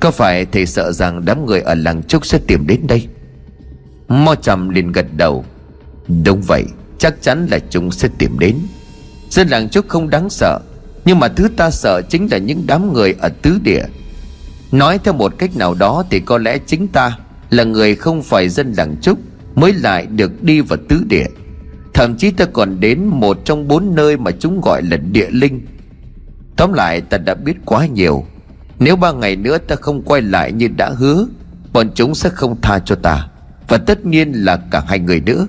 Speaker 1: Có phải thầy sợ rằng đám người ở làng Trúc sẽ tìm đến đây? Mo trầm liền gật đầu, Đúng vậy, Chắc chắn là chúng sẽ tìm đến. Dân làng trúc không đáng sợ, Nhưng mà thứ ta sợ chính là những đám người ở tứ địa. Nói theo một cách nào đó Thì có lẽ chính ta Là người không phải dân làng trúc Mới lại được đi vào tứ địa. Thậm chí ta còn đến một trong bốn nơi Mà chúng gọi là địa linh. Tóm lại, ta đã biết quá nhiều. Nếu ba ngày nữa ta không quay lại như đã hứa, Bọn chúng sẽ không tha cho ta. Và tất nhiên là cả hai người nữa.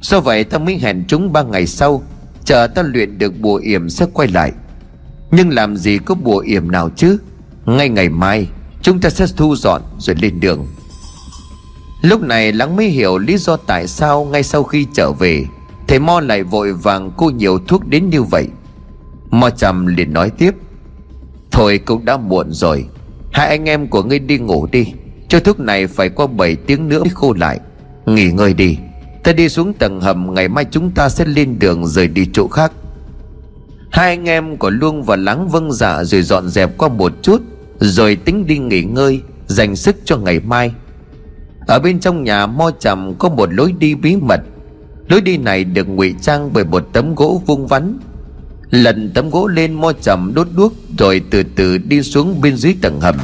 Speaker 1: Do vậy, ta mới hẹn chúng ba ngày sau, Chờ ta luyện được bùa yểm sẽ quay lại. Nhưng làm gì có bùa yểm nào chứ? Ngay ngày mai, Chúng ta sẽ thu dọn rồi lên đường. Lúc này lắng mới hiểu lý do tại sao ngay sau khi trở về, Thầy Mo lại vội vàng cô nhiều thuốc đến như vậy. Mo trầm liền nói tiếp, Thôi cũng đã muộn rồi, Hai anh em của ngươi đi ngủ đi, Cho thuốc này phải qua 7 tiếng nữa mới khô lại. Nghỉ ngơi đi, Ta đi xuống tầng hầm, Ngày mai chúng ta sẽ lên đường rời đi chỗ khác. Hai anh em của Luông và Lắng vâng dạ Rồi dọn dẹp qua một chút. Rồi tính đi nghỉ ngơi, Dành sức cho ngày mai. Ở bên trong nhà mo trầm có một lối đi bí mật. Lối đi này được ngụy trang bởi một tấm gỗ vuông vắn. Lần tấm gỗ lên, mo trầm đốt đuốc Rồi từ từ đi xuống bên dưới tầng hầm.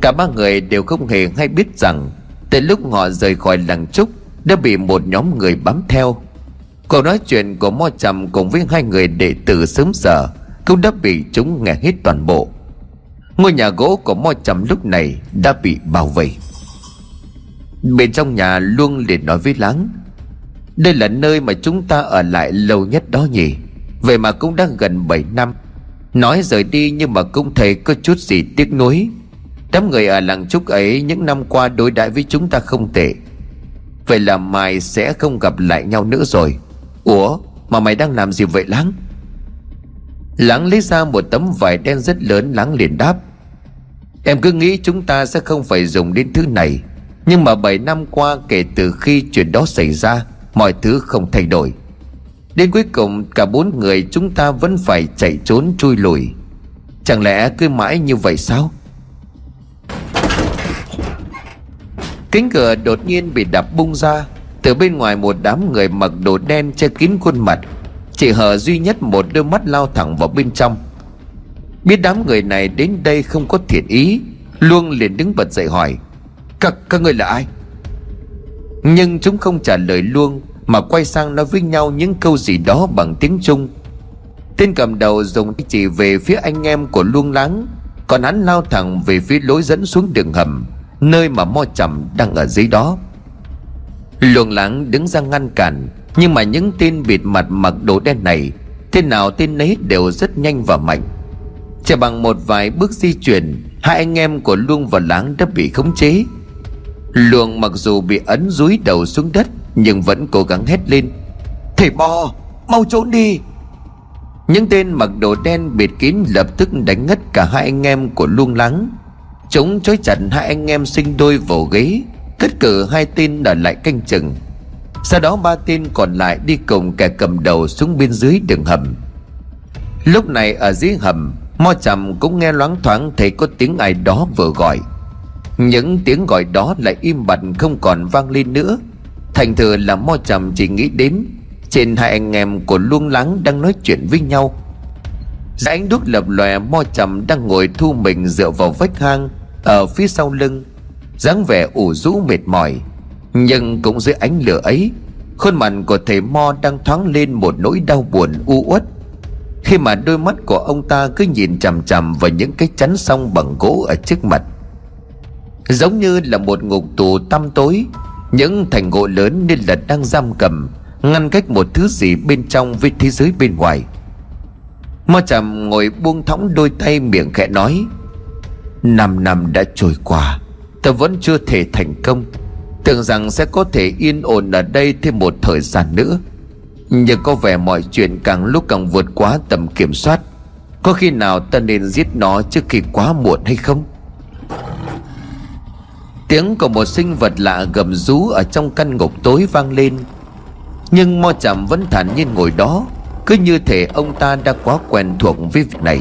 Speaker 1: Cả ba người đều không hề hay biết rằng, Từ lúc họ rời khỏi làng trúc đã bị một nhóm người bám theo. Cuộc nói chuyện của Mo Trầm cùng với hai người đệ tử sớm giờ Cũng đã bị chúng nghe hết toàn bộ. Ngôi nhà gỗ của Mo Trầm lúc này đã bị bao vây. Bên trong nhà luôn liền nói với Láng, Đây là nơi mà chúng ta ở lại lâu nhất đó nhỉ? Vậy mà cũng đã gần 7 năm. Nói rời đi nhưng mà cũng thấy có chút gì tiếc nuối. Đám người ở làng trúc ấy những năm qua đối đãi với chúng ta không tệ. Vậy là mày sẽ không gặp lại nhau nữa rồi. Ủa, mà mày đang làm gì vậy Láng? Láng lấy ra một tấm vải đen rất lớn, Láng liền đáp. Em cứ nghĩ chúng ta sẽ không phải dùng đến thứ này. Nhưng mà 7 năm qua, kể từ khi chuyện đó xảy ra, Mọi thứ không thay đổi. Đến cuối cùng, cả bốn người chúng ta vẫn phải chạy trốn chui lùi. Chẳng lẽ cứ mãi như vậy sao? Cánh cửa đột nhiên bị đập bung ra. Từ bên ngoài một đám người mặc đồ đen che kín khuôn mặt. Chỉ hở duy nhất một đôi mắt lao thẳng vào bên trong. Biết đám người này đến đây không có thiện ý Luông liền đứng bật dậy hỏi Các, các người là ai? Nhưng chúng không trả lời Luông Mà quay sang nói với nhau những câu gì đó bằng tiếng Trung. Tên cầm đầu dùng chỉ về phía anh em của Luông Láng Còn hắn lao thẳng về phía lối dẫn xuống đường hầm. Nơi mà mo trầm đang ở dưới đó. Luồng lãng đứng ra ngăn cản, Nhưng mà những tên bịt mặt mặc đồ đen này, Tên nào tên nấy đều rất nhanh và mạnh. Chỉ bằng một vài bước di chuyển, Hai anh em của Luông và Láng đã bị khống chế. Luông mặc dù bị ấn dúi đầu xuống đất, Nhưng vẫn cố gắng hét lên, Thầy bò, Mau trốn đi! Những tên mặc đồ đen bịt kín lập tức đánh ngất cả hai anh em của Luông Láng. Chúng chối chặt hai anh em sinh đôi vồ ghế. Cất cử hai tên ở lại canh chừng. Sau đó ba tên còn lại đi cùng kẻ cầm đầu xuống bên dưới đường hầm. Lúc này ở dưới hầm, Mo chầm cũng nghe loáng thoáng thấy có tiếng ai đó vừa gọi. Những tiếng gọi đó lại im bặt không còn vang lên nữa. Thành thử là Mo chầm chỉ nghĩ đến, Trên hai anh em của luông lắng đang nói chuyện với nhau. Giá ánh đuốc lập lòe Mo chầm đang ngồi thu mình dựa vào vách hang Ở phía sau lưng. dáng vẻ ủ rũ mệt mỏi, Nhưng cũng dưới ánh lửa ấy, Khuôn mặt của thầy Mo đang thoáng lên một nỗi đau buồn u uất. Khi mà đôi mắt của ông ta cứ nhìn chằm chằm vào những cái chắn song bằng gỗ ở trước mặt, Giống như là một ngục tù tăm tối, Những thành gỗ lớn nên là đang giam cầm, Ngăn cách một thứ gì bên trong với thế giới bên ngoài. Mo trầm ngồi buông thõng đôi tay miệng khẽ nói, Năm năm đã trôi qua Ta vẫn chưa thể thành công. Tưởng rằng sẽ có thể yên ổn ở đây thêm một thời gian nữa. Nhưng có vẻ mọi chuyện càng lúc càng vượt quá tầm kiểm soát. Có khi nào ta nên giết nó trước khi quá muộn hay không? Tiếng của một sinh vật lạ gầm rú ở trong căn ngục tối vang lên. Nhưng Mo Chạm vẫn thản nhiên ngồi đó cứ như thể ông ta đã quá quen thuộc với việc này.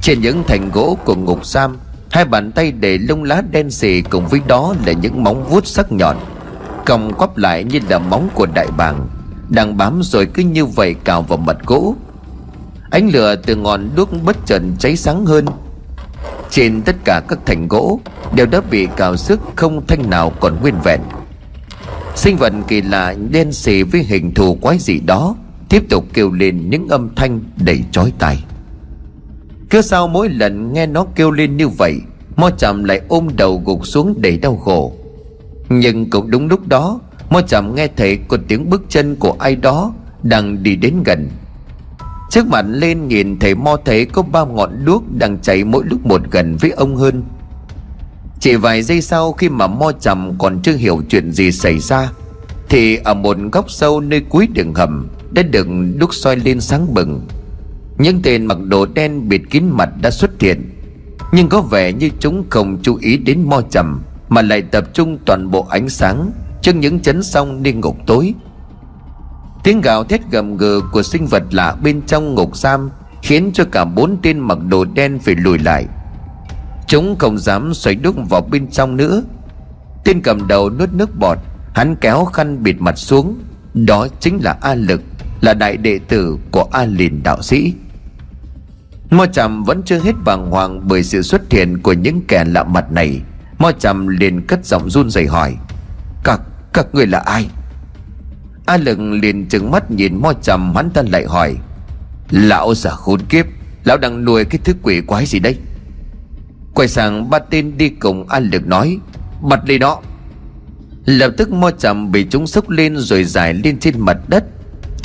Speaker 1: Trên những thành gỗ của ngục giam, Hai bàn tay để lông lá đen xì cùng với đó là những móng vuốt sắc nhọn, Còng quắp lại như là móng của đại bàng, Đang bám rồi cứ như vậy cào vào mặt gỗ. Ánh lửa từ ngọn đuốc bất chợt cháy sáng hơn. Trên tất cả các thành gỗ Đều đã bị cào sức không thanh nào còn nguyên vẹn. Sinh vật kỳ lạ đen xì với hình thù quái dị đó Tiếp tục kêu lên những âm thanh đầy chói tai. Cứ sau mỗi lần nghe nó kêu lên như vậy, Mo chạm lại ôm đầu gục xuống đầy đau khổ. Nhưng cũng đúng lúc đó, Mo chạm nghe thấy có tiếng bước chân của ai đó Đang đi đến gần. Trước mặt lên nhìn thấy Mo thấy có ba ngọn đuốc Đang cháy mỗi lúc một gần với ông hơn. Chỉ vài giây sau khi mà Mo chầm còn chưa hiểu chuyện gì xảy ra, Thì ở một góc sâu nơi cuối đường hầm đã được đúc soi lên sáng bừng. Những tên mặc đồ đen bịt kín mặt đã xuất hiện. Nhưng có vẻ như chúng không chú ý đến Mo trầm, Mà lại tập trung toàn bộ ánh sáng, Trước những chấn song đi ngục tối. Tiếng gào thét gầm gừ của sinh vật lạ bên trong ngục giam Khiến cho cả bốn tên mặc đồ đen phải lùi lại. Chúng không dám xoay đúc vào bên trong nữa. Tên cầm đầu nuốt nước bọt, Hắn kéo khăn bịt mặt xuống. Đó chính là A Lực. Là đại đệ tử của A Lìn đạo sĩ. Mo Trầm vẫn chưa hết bàng hoàng Bởi sự xuất hiện của những kẻ lạ mặt này. Mo Trầm liền cất giọng run rẩy hỏi Các, các người là ai? A lừng liền trừng mắt nhìn Mo Trầm hắn ta lại hỏi Lão giả khốn kiếp Lão đang nuôi cái thứ quỷ quái gì đây Quay sang ba tên đi cùng A Lực nói Bật lên đó. Lập tức Mo Trầm bị chúng sốc lên rồi giải lên trên mặt đất.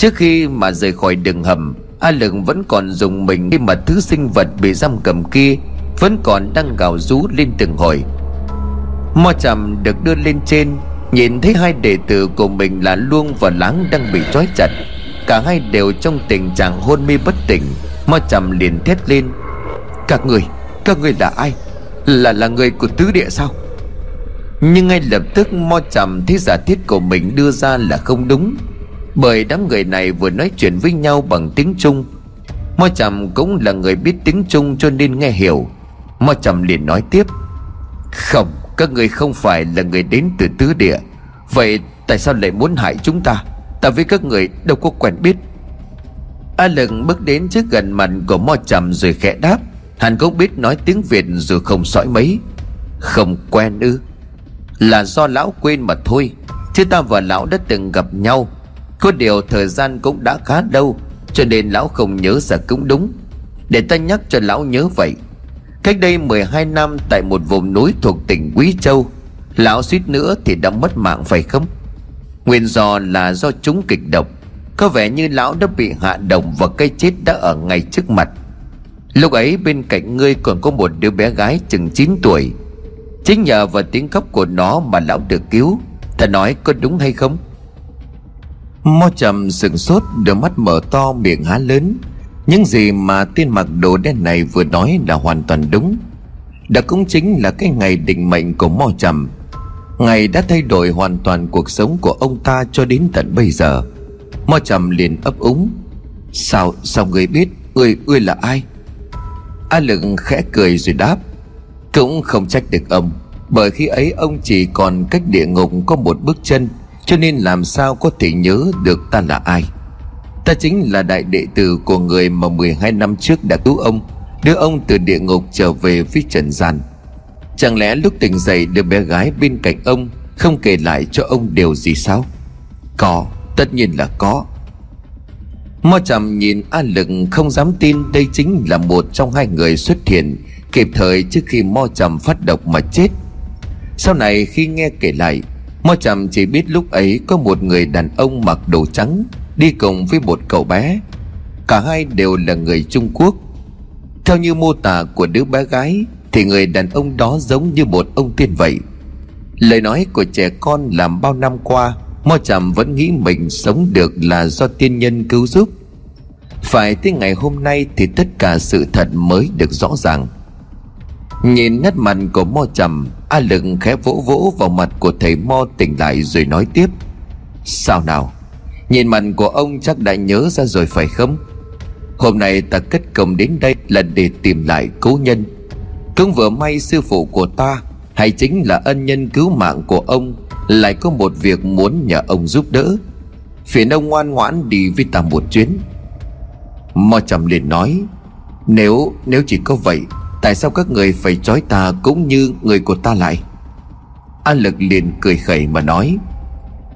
Speaker 1: Trước khi mà rời khỏi đường hầm A Lực vẫn còn dùng mình khi mà thứ sinh vật bị giam cầm kia Vẫn còn đang gào rú lên từng hồi. Mo Trầm được đưa lên trên Nhìn thấy hai đệ tử của mình là Luông và Láng đang bị trói chặt. Cả hai đều trong tình trạng hôn mê bất tỉnh. Mo trầm liền thét lên Các người, các người là ai? Là là người của tứ địa sao? Nhưng ngay lập tức Mo trầm thấy giả thiết của mình đưa ra là không đúng. Bởi đám người này vừa nói chuyện với nhau bằng tiếng Trung. Mo trầm cũng là người biết tiếng Trung cho nên nghe hiểu. Mo trầm liền nói tiếp, Không, các người không phải là người đến từ tứ địa. Vậy tại sao lại muốn hại chúng ta? Ta với các người đâu có quen biết. A lừng bước đến trước gần mặt của Mo Trầm rồi khẽ đáp. Hắn cũng biết nói tiếng Việt dù không sõi mấy. Không quen ư? Là do lão quên mà thôi. Chứ ta và lão đã từng gặp nhau. Có điều thời gian cũng đã khá lâu, Cho nên lão không nhớ ra cũng đúng. Để ta nhắc cho lão nhớ vậy, Cách đây 12 năm tại một vùng núi thuộc tỉnh Quý Châu, Lão suýt nữa thì đã mất mạng phải không? Nguyên do là do chúng kịch độc, Có vẻ như lão đã bị hạ độc và cây chết đã ở ngay trước mặt. Lúc ấy bên cạnh ngươi còn có một đứa bé gái chừng 9 tuổi. Chính nhờ vào tiếng khóc của nó mà lão được cứu. Ta nói có đúng hay không? Mo trầm sừng sốt Đôi mắt mở to miệng há lớn. Những gì mà tên mặc đồ đen này vừa nói là hoàn toàn đúng. Đó cũng chính là cái ngày định mệnh của Mo Trầm. Ngày đã thay đổi hoàn toàn cuộc sống của ông ta cho đến tận bây giờ. Mo Trầm liền ấp úng. Sao, sao người biết Người, người là ai? A Lực khẽ cười rồi đáp. Cũng không trách được ông Bởi khi ấy ông chỉ còn cách địa ngục có một bước chân. Cho nên làm sao có thể nhớ được ta là ai? Ta chính là đại đệ tử của người mà 12 năm trước đã cứu ông, Đưa ông từ địa ngục trở về với trần gian. Chẳng lẽ lúc tỉnh dậy đứa bé gái bên cạnh ông Không kể lại cho ông điều gì sao? Có, Tất nhiên là có. Mo trầm nhìn A Lực không dám tin đây chính là một trong hai người xuất hiện Kịp thời trước khi Mo trầm phát độc mà chết. Sau này khi nghe kể lại Mo trầm chỉ biết lúc ấy có một người đàn ông mặc đồ trắng Đi cùng với một cậu bé. Cả hai đều là người Trung Quốc. Theo như mô tả của đứa bé gái, Thì người đàn ông đó giống như một ông tiên vậy. Lời nói của trẻ con làm bao năm qua, Mo Trầm vẫn nghĩ mình sống được là do tiên nhân cứu giúp. Phải tới ngày hôm nay thì tất cả sự thật mới được rõ ràng. Nhìn nét mặt của Mo Trầm, A Lực khẽ vỗ vỗ vào mặt của thầy Mo tỉnh lại rồi nói tiếp. Sao nào? Nhìn mặt của ông chắc đã nhớ ra rồi phải không? Hôm nay ta kết công đến đây là để tìm lại cố nhân. Cũng vừa may sư phụ của ta, Hay chính là ân nhân cứu mạng của ông, Lại có một việc muốn nhờ ông giúp đỡ. Phiền ông ngoan ngoãn đi với ta một chuyến. Mo trầm liền nói, Nếu nếu chỉ có vậy Tại sao các người phải trói ta cũng như người của ta lại? An lực liền cười khẩy mà nói,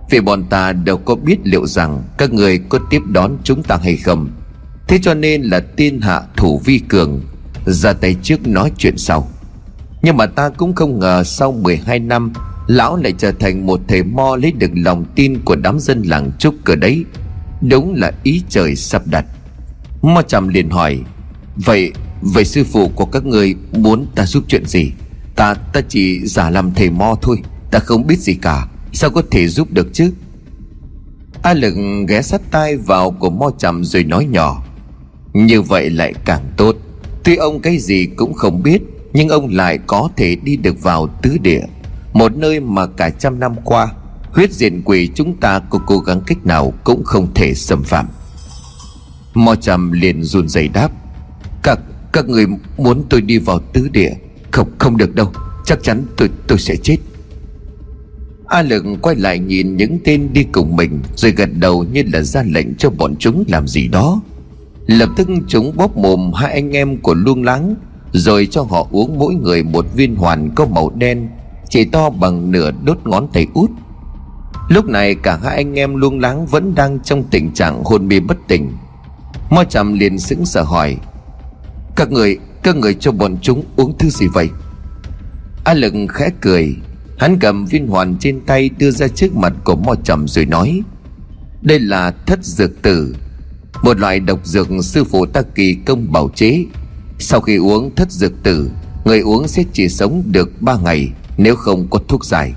Speaker 1: vì bọn ta đâu có biết liệu rằng Các người có tiếp đón chúng ta hay không. Thế cho nên là tiên hạ thủ vi cường, Ra tay trước nói chuyện sau. Nhưng mà ta cũng không ngờ Sau 12 năm, Lão lại trở thành một thầy mo lấy được lòng tin của đám dân làng trúc cờ đấy. Đúng là ý trời sắp đặt. Mo trầm liền hỏi, Vậy Vậy sư phụ của các người, muốn ta giúp chuyện gì? Ta ta chỉ giả làm thầy mo thôi, Ta không biết gì cả. Sao có thể giúp được chứ? A lực ghé sát tai vào của mo trầm rồi nói nhỏ. Như vậy lại càng tốt. Tuy ông cái gì cũng không biết, Nhưng ông lại có thể đi được vào tứ địa. Một nơi mà cả trăm năm qua, Huyết diện quỷ chúng ta có cố gắng cách nào Cũng không thể xâm phạm. Mo trầm liền run rẩy đáp. Các người muốn tôi đi vào tứ địa? Không không được đâu. Chắc chắn tôi tôi sẽ chết. A lực quay lại nhìn những tên đi cùng mình, Rồi gật đầu như là ra lệnh cho bọn chúng làm gì đó. Lập tức chúng bóp mồm hai anh em của luông láng, Rồi cho họ uống mỗi người một viên hoàn có màu đen, Chỉ to bằng nửa đốt ngón tay út. Lúc này cả hai anh em luông láng vẫn đang trong tình trạng hôn mê bất tỉnh. Mo trầm liền sững sờ hỏi các người, các người cho bọn chúng uống thứ gì vậy? A lực khẽ cười. Hắn cầm viên hoàn trên tay đưa ra trước mặt của mò Trầm rồi nói Đây là thất dược tử. Một loại độc dược sư phụ ta kỳ công bảo chế. Sau khi uống thất dược tử Người uống sẽ chỉ sống được 3 ngày Nếu không có thuốc giải.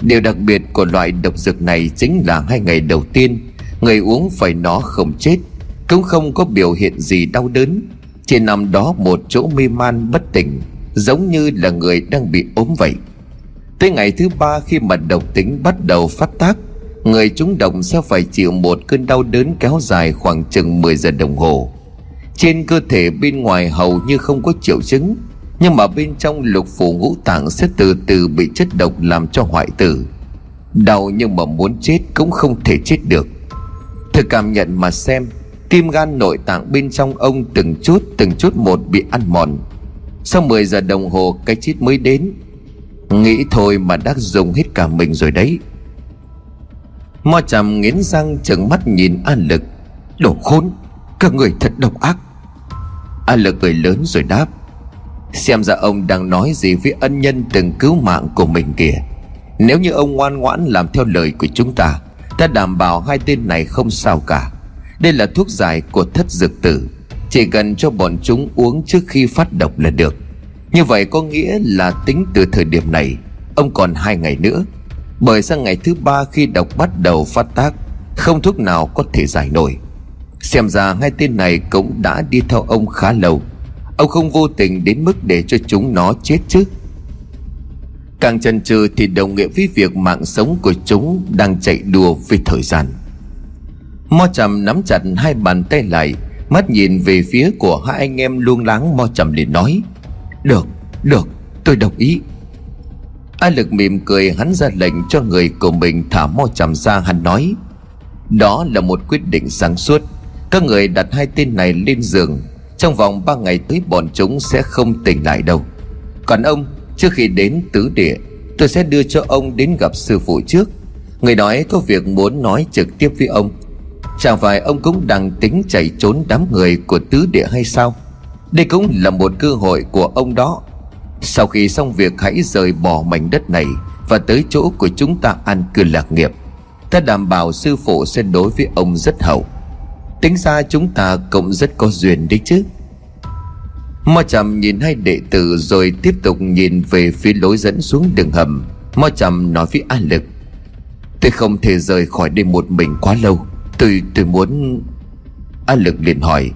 Speaker 1: Điều đặc biệt của loại độc dược này Chính là hai ngày đầu tiên Người uống phải nó không chết Cũng không có biểu hiện gì đau đớn. Chỉ nằm đó một chỗ mê man bất tỉnh, Giống như là người đang bị ốm vậy. Tới ngày thứ ba khi mà độc tính bắt đầu phát tác, Người chúng độc sẽ phải chịu một cơn đau đớn kéo dài khoảng chừng 10 giờ đồng hồ. Trên cơ thể bên ngoài hầu như không có triệu chứng, Nhưng mà bên trong lục phủ ngũ tạng sẽ từ từ bị chất độc làm cho hoại tử. Đau nhưng mà muốn chết cũng không thể chết được. Thử cảm nhận mà xem Tim gan nội tạng bên trong ông từng chút từng chút một bị ăn mòn. Sau 10 giờ đồng hồ, cái chết mới đến. Nghĩ thôi mà đã dùng hết cả mình rồi đấy. Mo trầm nghiến răng trừng mắt nhìn An Lực. Đồ khốn Các người thật độc ác. An Lực cười lớn rồi đáp. Xem ra ông đang nói gì với ân nhân từng cứu mạng của mình kìa. Nếu như ông ngoan ngoãn làm theo lời của chúng ta Ta đảm bảo hai tên này không sao cả. Đây là thuốc giải của thất dược tử. Chỉ cần cho bọn chúng uống trước khi phát độc là được. Như vậy có nghĩa là tính từ thời điểm này, Ông còn hai ngày nữa. Bởi sang ngày thứ ba khi độc bắt đầu phát tác, Không thuốc nào có thể giải nổi. Xem ra hai tên này cũng đã đi theo ông khá lâu. Ông không vô tình đến mức để cho chúng nó chết chứ. Càng chần chừ thì đồng nghĩa với việc mạng sống của chúng đang chạy đua với thời gian. Mo trầm nắm chặt hai bàn tay lại, Mắt nhìn về phía của hai anh em luông láng. Mo trầm liền nói, được Được, Tôi đồng ý. A lực mỉm cười, hắn ra lệnh cho người của mình thả mo trầm ra. Hắn nói, Đó là một quyết định sáng suốt. Các người đặt hai tên này lên giường. Trong vòng ba ngày tới, bọn chúng sẽ không tỉnh lại đâu. Còn ông, Trước khi đến tứ địa, Tôi sẽ đưa cho ông đến gặp sư phụ trước. Người nói có việc muốn nói trực tiếp với ông. Chẳng phải ông cũng đang tính chạy trốn đám người của tứ địa hay sao? Đây cũng là một cơ hội của ông đó. Sau khi xong việc hãy rời bỏ mảnh đất này Và tới chỗ của chúng ta ăn cư lạc nghiệp. Ta đảm bảo sư phụ sẽ đối với ông rất hậu. Tính ra chúng ta cũng rất có duyên đấy chứ. Mo chầm nhìn hai đệ tử rồi tiếp tục nhìn về phía lối dẫn xuống đường hầm. Mo chầm nói với An Lực, Tôi không thể rời khỏi đây một mình quá lâu. Tôi tôi muốn An Lực liền hỏi,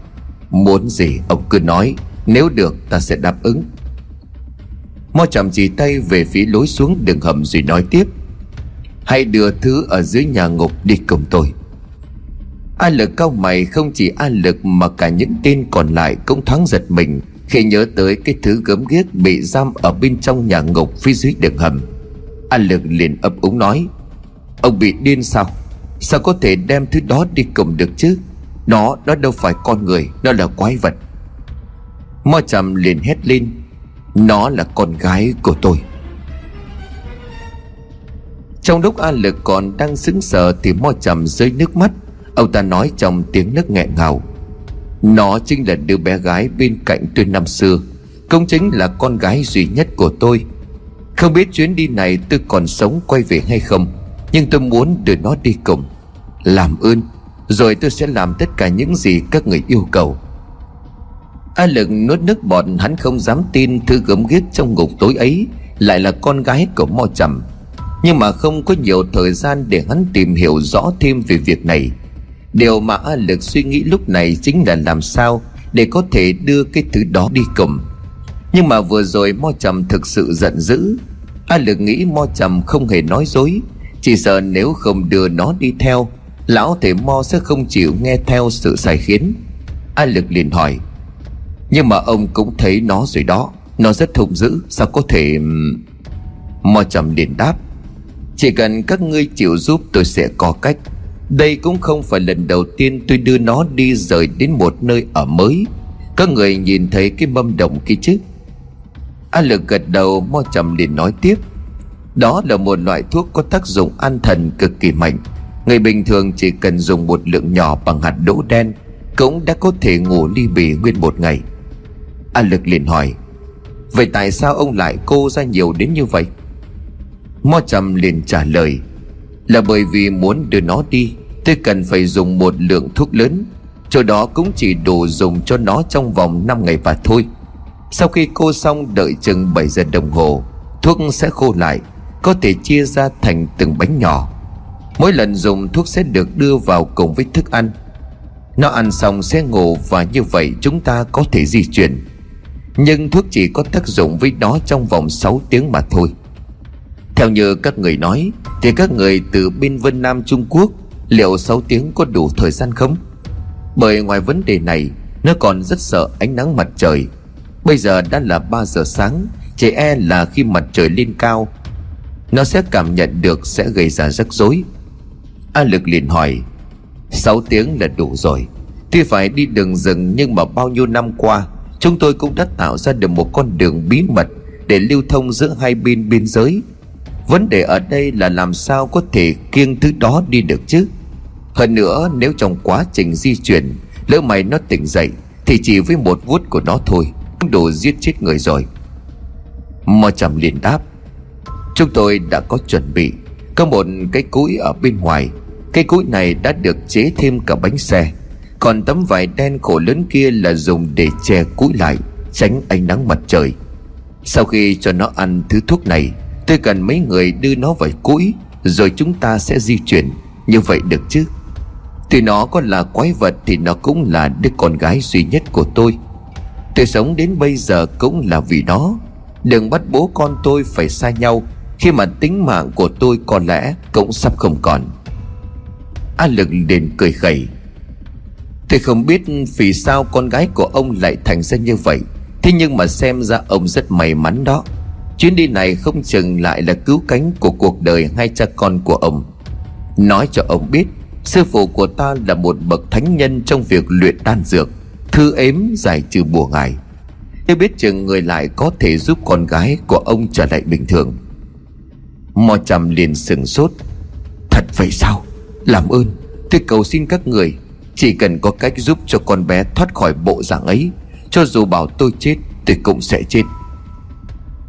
Speaker 1: Muốn gì? Ông cứ nói, Nếu được, ta sẽ đáp ứng. Mo chạm chỉ tay về phía lối xuống đường hầm rồi nói tiếp, Hãy đưa thứ ở dưới nhà ngục đi cùng tôi. An lực cao mày, không chỉ an lực mà cả những tên còn lại cũng thoáng giật mình Khi nhớ tới cái thứ gớm ghiếc bị giam ở bên trong nhà ngục phía dưới đường hầm. An lực liền ấp úng nói, Ông bị điên sao? Sao có thể đem thứ đó đi cùng được chứ? Nó nó đâu phải con người, Nó là quái vật. Mo trầm liền hét lên. Nó là con gái của tôi. Trong lúc A Lực còn đang sững sờ Thì Mo trầm rơi nước mắt. Ông ta nói trong tiếng nước nghẹn ngào. Nó chính là đứa bé gái bên cạnh tôi năm xưa. Công chính là con gái duy nhất của tôi. Không biết chuyến đi này tôi còn sống quay về hay không, Nhưng tôi muốn đưa nó đi cùng. Làm ơn, Rồi tôi sẽ làm tất cả những gì các người yêu cầu. A lực nuốt nước bọt, hắn không dám tin Thứ gớm ghiếc trong ngục tối ấy Lại là con gái của Mo Trầm. Nhưng mà không có nhiều thời gian Để hắn tìm hiểu rõ thêm về việc này. Điều mà A lực suy nghĩ lúc này Chính là làm sao Để có thể đưa cái thứ đó đi cùng. Nhưng mà vừa rồi Mo Trầm thực sự giận dữ. A lực nghĩ Mo Trầm không hề nói dối, Chỉ sợ nếu không đưa nó đi theo Lão thể Mo sẽ không chịu nghe theo sự sai khiến. A lực liền hỏi, nhưng mà ông cũng thấy nó rồi đó, Nó rất hung dữ, Sao có thể Mo trầm liền đáp, Chỉ cần các ngươi chịu giúp tôi sẽ có cách. Đây cũng không phải lần đầu tiên tôi đưa nó đi rời đến một nơi ở mới. Các người nhìn thấy cái mâm đồng kia chứ? A lực gật đầu, Mo trầm liền nói tiếp, Đó là một loại thuốc có tác dụng an thần cực kỳ mạnh. Người bình thường chỉ cần dùng một lượng nhỏ bằng hạt đỗ đen Cũng đã có thể ngủ ly bì nguyên một ngày. A Lực liền hỏi, Vậy tại sao ông lại cô ra nhiều đến như vậy? Mo Trầm liền trả lời, Là bởi vì muốn đưa nó đi Tôi cần phải dùng một lượng thuốc lớn. Chỗ đó cũng chỉ đủ dùng cho nó trong vòng 5 ngày và thôi. Sau khi cô xong đợi chừng 7 giờ đồng hồ, Thuốc sẽ khô lại, Có thể chia ra thành từng bánh nhỏ. Mỗi lần dùng thuốc sẽ được đưa vào cùng với thức ăn. Nó ăn xong sẽ ngủ Và như vậy chúng ta có thể di chuyển. Nhưng thuốc chỉ có tác dụng với nó trong vòng 6 tiếng mà thôi. Theo như các người nói, Thì các người từ bên Vân Nam Trung Quốc, Liệu 6 tiếng có đủ thời gian không? Bởi ngoài vấn đề này, Nó còn rất sợ ánh nắng mặt trời. Bây giờ đã là 3 giờ sáng, Chỉ e là khi mặt trời lên cao, Nó sẽ cảm nhận được sẽ gây ra rắc rối. A lực liền hỏi 6 tiếng là đủ rồi. Tuy phải đi đường rừng nhưng mà bao nhiêu năm qua, Chúng tôi cũng đã tạo ra được một con đường bí mật Để lưu thông giữa hai bên biên giới. Vấn đề ở đây là làm sao có thể kiêng thứ đó đi được chứ? Hơn nữa, nếu trong quá trình di chuyển, Lỡ mày nó tỉnh dậy, Thì chỉ với một vuốt của nó thôi, Cũng đủ giết chết người rồi. Mò trầm liền đáp, Chúng tôi đã có chuẩn bị. Có một cái cúi ở bên ngoài cái cối này đã được chế thêm cả bánh xe. Còn tấm vải đen khổ lớn kia là dùng để che cúi lại, Tránh ánh nắng mặt trời. Sau khi cho nó ăn thứ thuốc này, Tôi cần mấy người đưa nó vào cũi Rồi chúng ta sẽ di chuyển. Như vậy được chứ? Tuy nó có là quái vật Thì nó cũng là đứa con gái duy nhất của tôi. Tôi sống đến bây giờ cũng là vì nó. Đừng bắt bố con tôi phải xa nhau, Khi mà tính mạng của tôi có lẽ Cũng sắp không còn. A lực liền cười khẩy Tôi không biết vì sao con gái của ông lại thành ra như vậy. Thế nhưng mà xem ra ông rất may mắn đó. Chuyến đi này không chừng lại là cứu cánh của cuộc đời hai cha con của ông. Nói cho ông biết, Sư phụ của ta là một bậc thánh nhân trong việc luyện đan dược. Thư ếm giải trừ bùa ngài. Tôi biết chừng người lại có thể giúp con gái của ông trở lại bình thường. Mò trầm liền sừng sốt. Thật vậy sao? Làm ơn Tôi cầu xin các người chỉ cần có cách giúp cho con bé thoát khỏi bộ dạng ấy. Cho dù bảo tôi chết, Tôi cũng sẽ chết.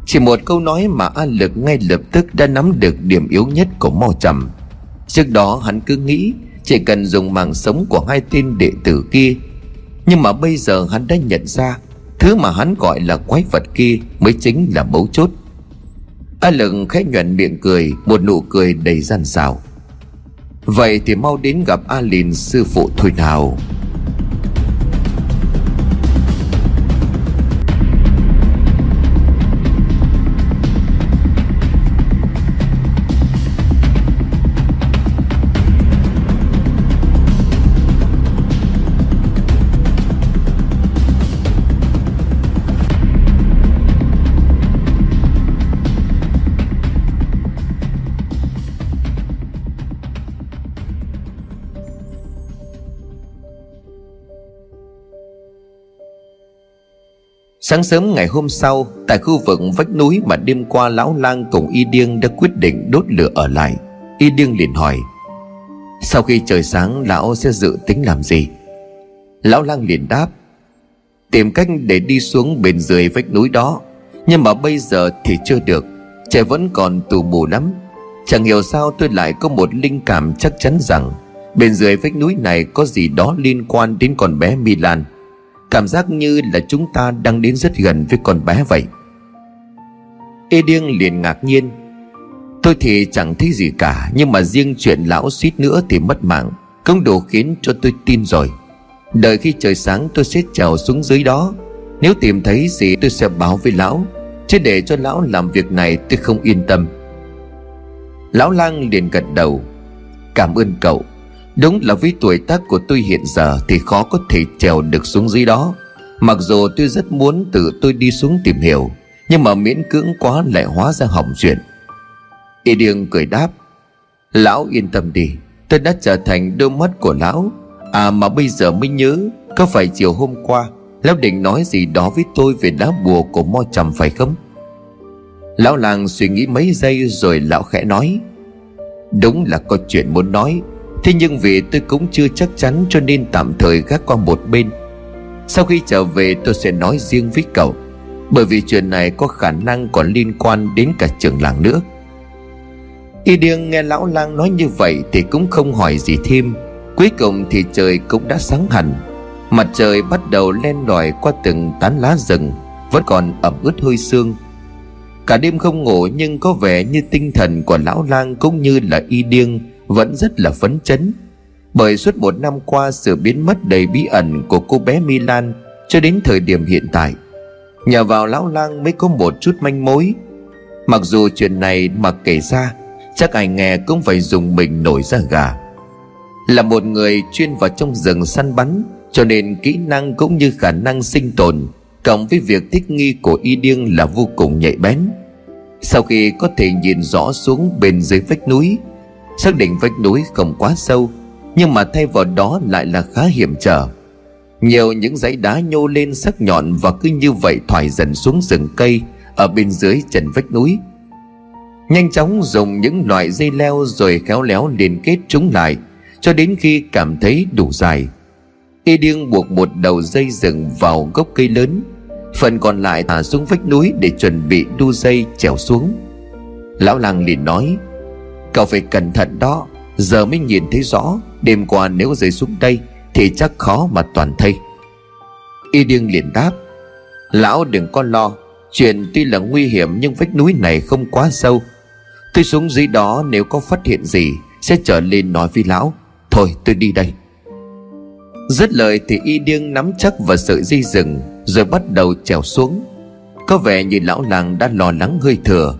Speaker 1: Chỉ một câu nói mà A Lực ngay lập tức đã nắm được điểm yếu nhất của Mo Trầm. Trước đó hắn cứ nghĩ Chỉ cần dùng mạng sống của hai tên đệ tử kia. Nhưng mà bây giờ hắn đã nhận ra Thứ mà hắn gọi là quái vật kia Mới chính là mấu chốt. A Lực khẽ nhuận miệng cười, Một nụ cười đầy gian xảo. Vậy thì mau đến gặp A Lìn sư phụ thôi nào. Sáng sớm ngày hôm sau, Tại khu vực vách núi mà đêm qua Lão lang cùng Y Điêng đã quyết định đốt lửa ở lại, Y Điêng liền hỏi, Sau khi trời sáng, Lão sẽ dự tính làm gì? Lão lang liền đáp, Tìm cách để đi xuống bên dưới vách núi đó, Nhưng mà bây giờ thì chưa được, Trời vẫn còn tù mù lắm. Chẳng hiểu sao tôi lại có một linh cảm chắc chắn rằng Bên dưới vách núi này có gì đó liên quan đến con bé Milan Cảm giác như là chúng ta đang đến rất gần với con bé vậy. Ê điêng liền ngạc nhiên. Tôi thì chẳng thấy gì cả, Nhưng mà riêng chuyện lão suýt nữa thì mất mạng Không đủ khiến cho tôi tin rồi. Đợi khi trời sáng, tôi sẽ trèo xuống dưới đó. Nếu tìm thấy gì, tôi sẽ báo với lão. Chứ để cho lão làm việc này, tôi không yên tâm. Lão lang liền gật đầu. Cảm ơn cậu. Đúng là với tuổi tác của tôi hiện giờ Thì khó có thể trèo được xuống dưới đó. Mặc dù tôi rất muốn tự tôi đi xuống tìm hiểu, Nhưng mà miễn cưỡng quá lại hóa ra hỏng chuyện. Y điêng cười đáp, Lão yên tâm đi, Tôi đã trở thành đôi mắt của lão. À mà bây giờ mới nhớ, Có phải chiều hôm qua, Lão định nói gì đó với tôi về đá bùa của mo trầm phải không? Lão làng suy nghĩ mấy giây rồi lão khẽ nói, Đúng là có chuyện muốn nói. Thế nhưng vì tôi cũng chưa chắc chắn cho nên tạm thời gác qua một bên. Sau khi trở về, tôi sẽ nói riêng với cậu, Bởi vì chuyện này có khả năng còn liên quan đến cả trường làng nữa. Y điêng nghe lão lang nói như vậy thì cũng không hỏi gì thêm. Cuối cùng thì trời cũng đã sáng hẳn. Mặt trời bắt đầu len lỏi qua từng tán lá rừng, Vẫn còn ẩm ướt hơi sương. Cả đêm không ngủ nhưng có vẻ như tinh thần của lão lang cũng như là y điêng vẫn rất là phấn chấn. Bởi suốt một năm qua, sự biến mất đầy bí ẩn của cô bé Milan Cho đến thời điểm hiện tại, Nhờ vào lão lang mới có một chút manh mối. Mặc dù chuyện này mà kể ra, Chắc ai nghe cũng phải dùng mình nổi ra gà. Là một người chuyên vào trong rừng săn bắn, Cho nên kỹ năng cũng như khả năng sinh tồn Cộng với việc thích nghi của y điêng là vô cùng nhạy bén. Sau khi có thể nhìn rõ xuống bên dưới vách núi Xác định vách núi không quá sâu, Nhưng mà thay vào đó lại là khá hiểm trở. Nhiều những dãy đá nhô lên sắc nhọn Và cứ như vậy thoải dần xuống rừng cây Ở bên dưới trần vách núi. Nhanh chóng dùng những loại dây leo Rồi khéo léo liên kết chúng lại, Cho đến khi cảm thấy đủ dài. Y điêng buộc một đầu dây rừng vào gốc cây lớn, Phần còn lại thả xuống vách núi Để chuẩn bị đu dây trèo xuống. Lão lang liền nói Cậu phải cẩn thận đó. Giờ mới nhìn thấy rõ. Đêm qua nếu rơi xuống đây, Thì chắc khó mà toàn thây. Y điêng liền đáp. Lão đừng có lo. Chuyện tuy là nguy hiểm Nhưng vách núi này không quá sâu. Tôi xuống dưới đó nếu có phát hiện gì, Sẽ trở lên nói với lão. Thôi, tôi đi đây. Dứt lời thì y điêng nắm chắc vào sợi dây rừng, Rồi bắt đầu trèo xuống. Có vẻ như lão làng đã lo lắng hơi thừa.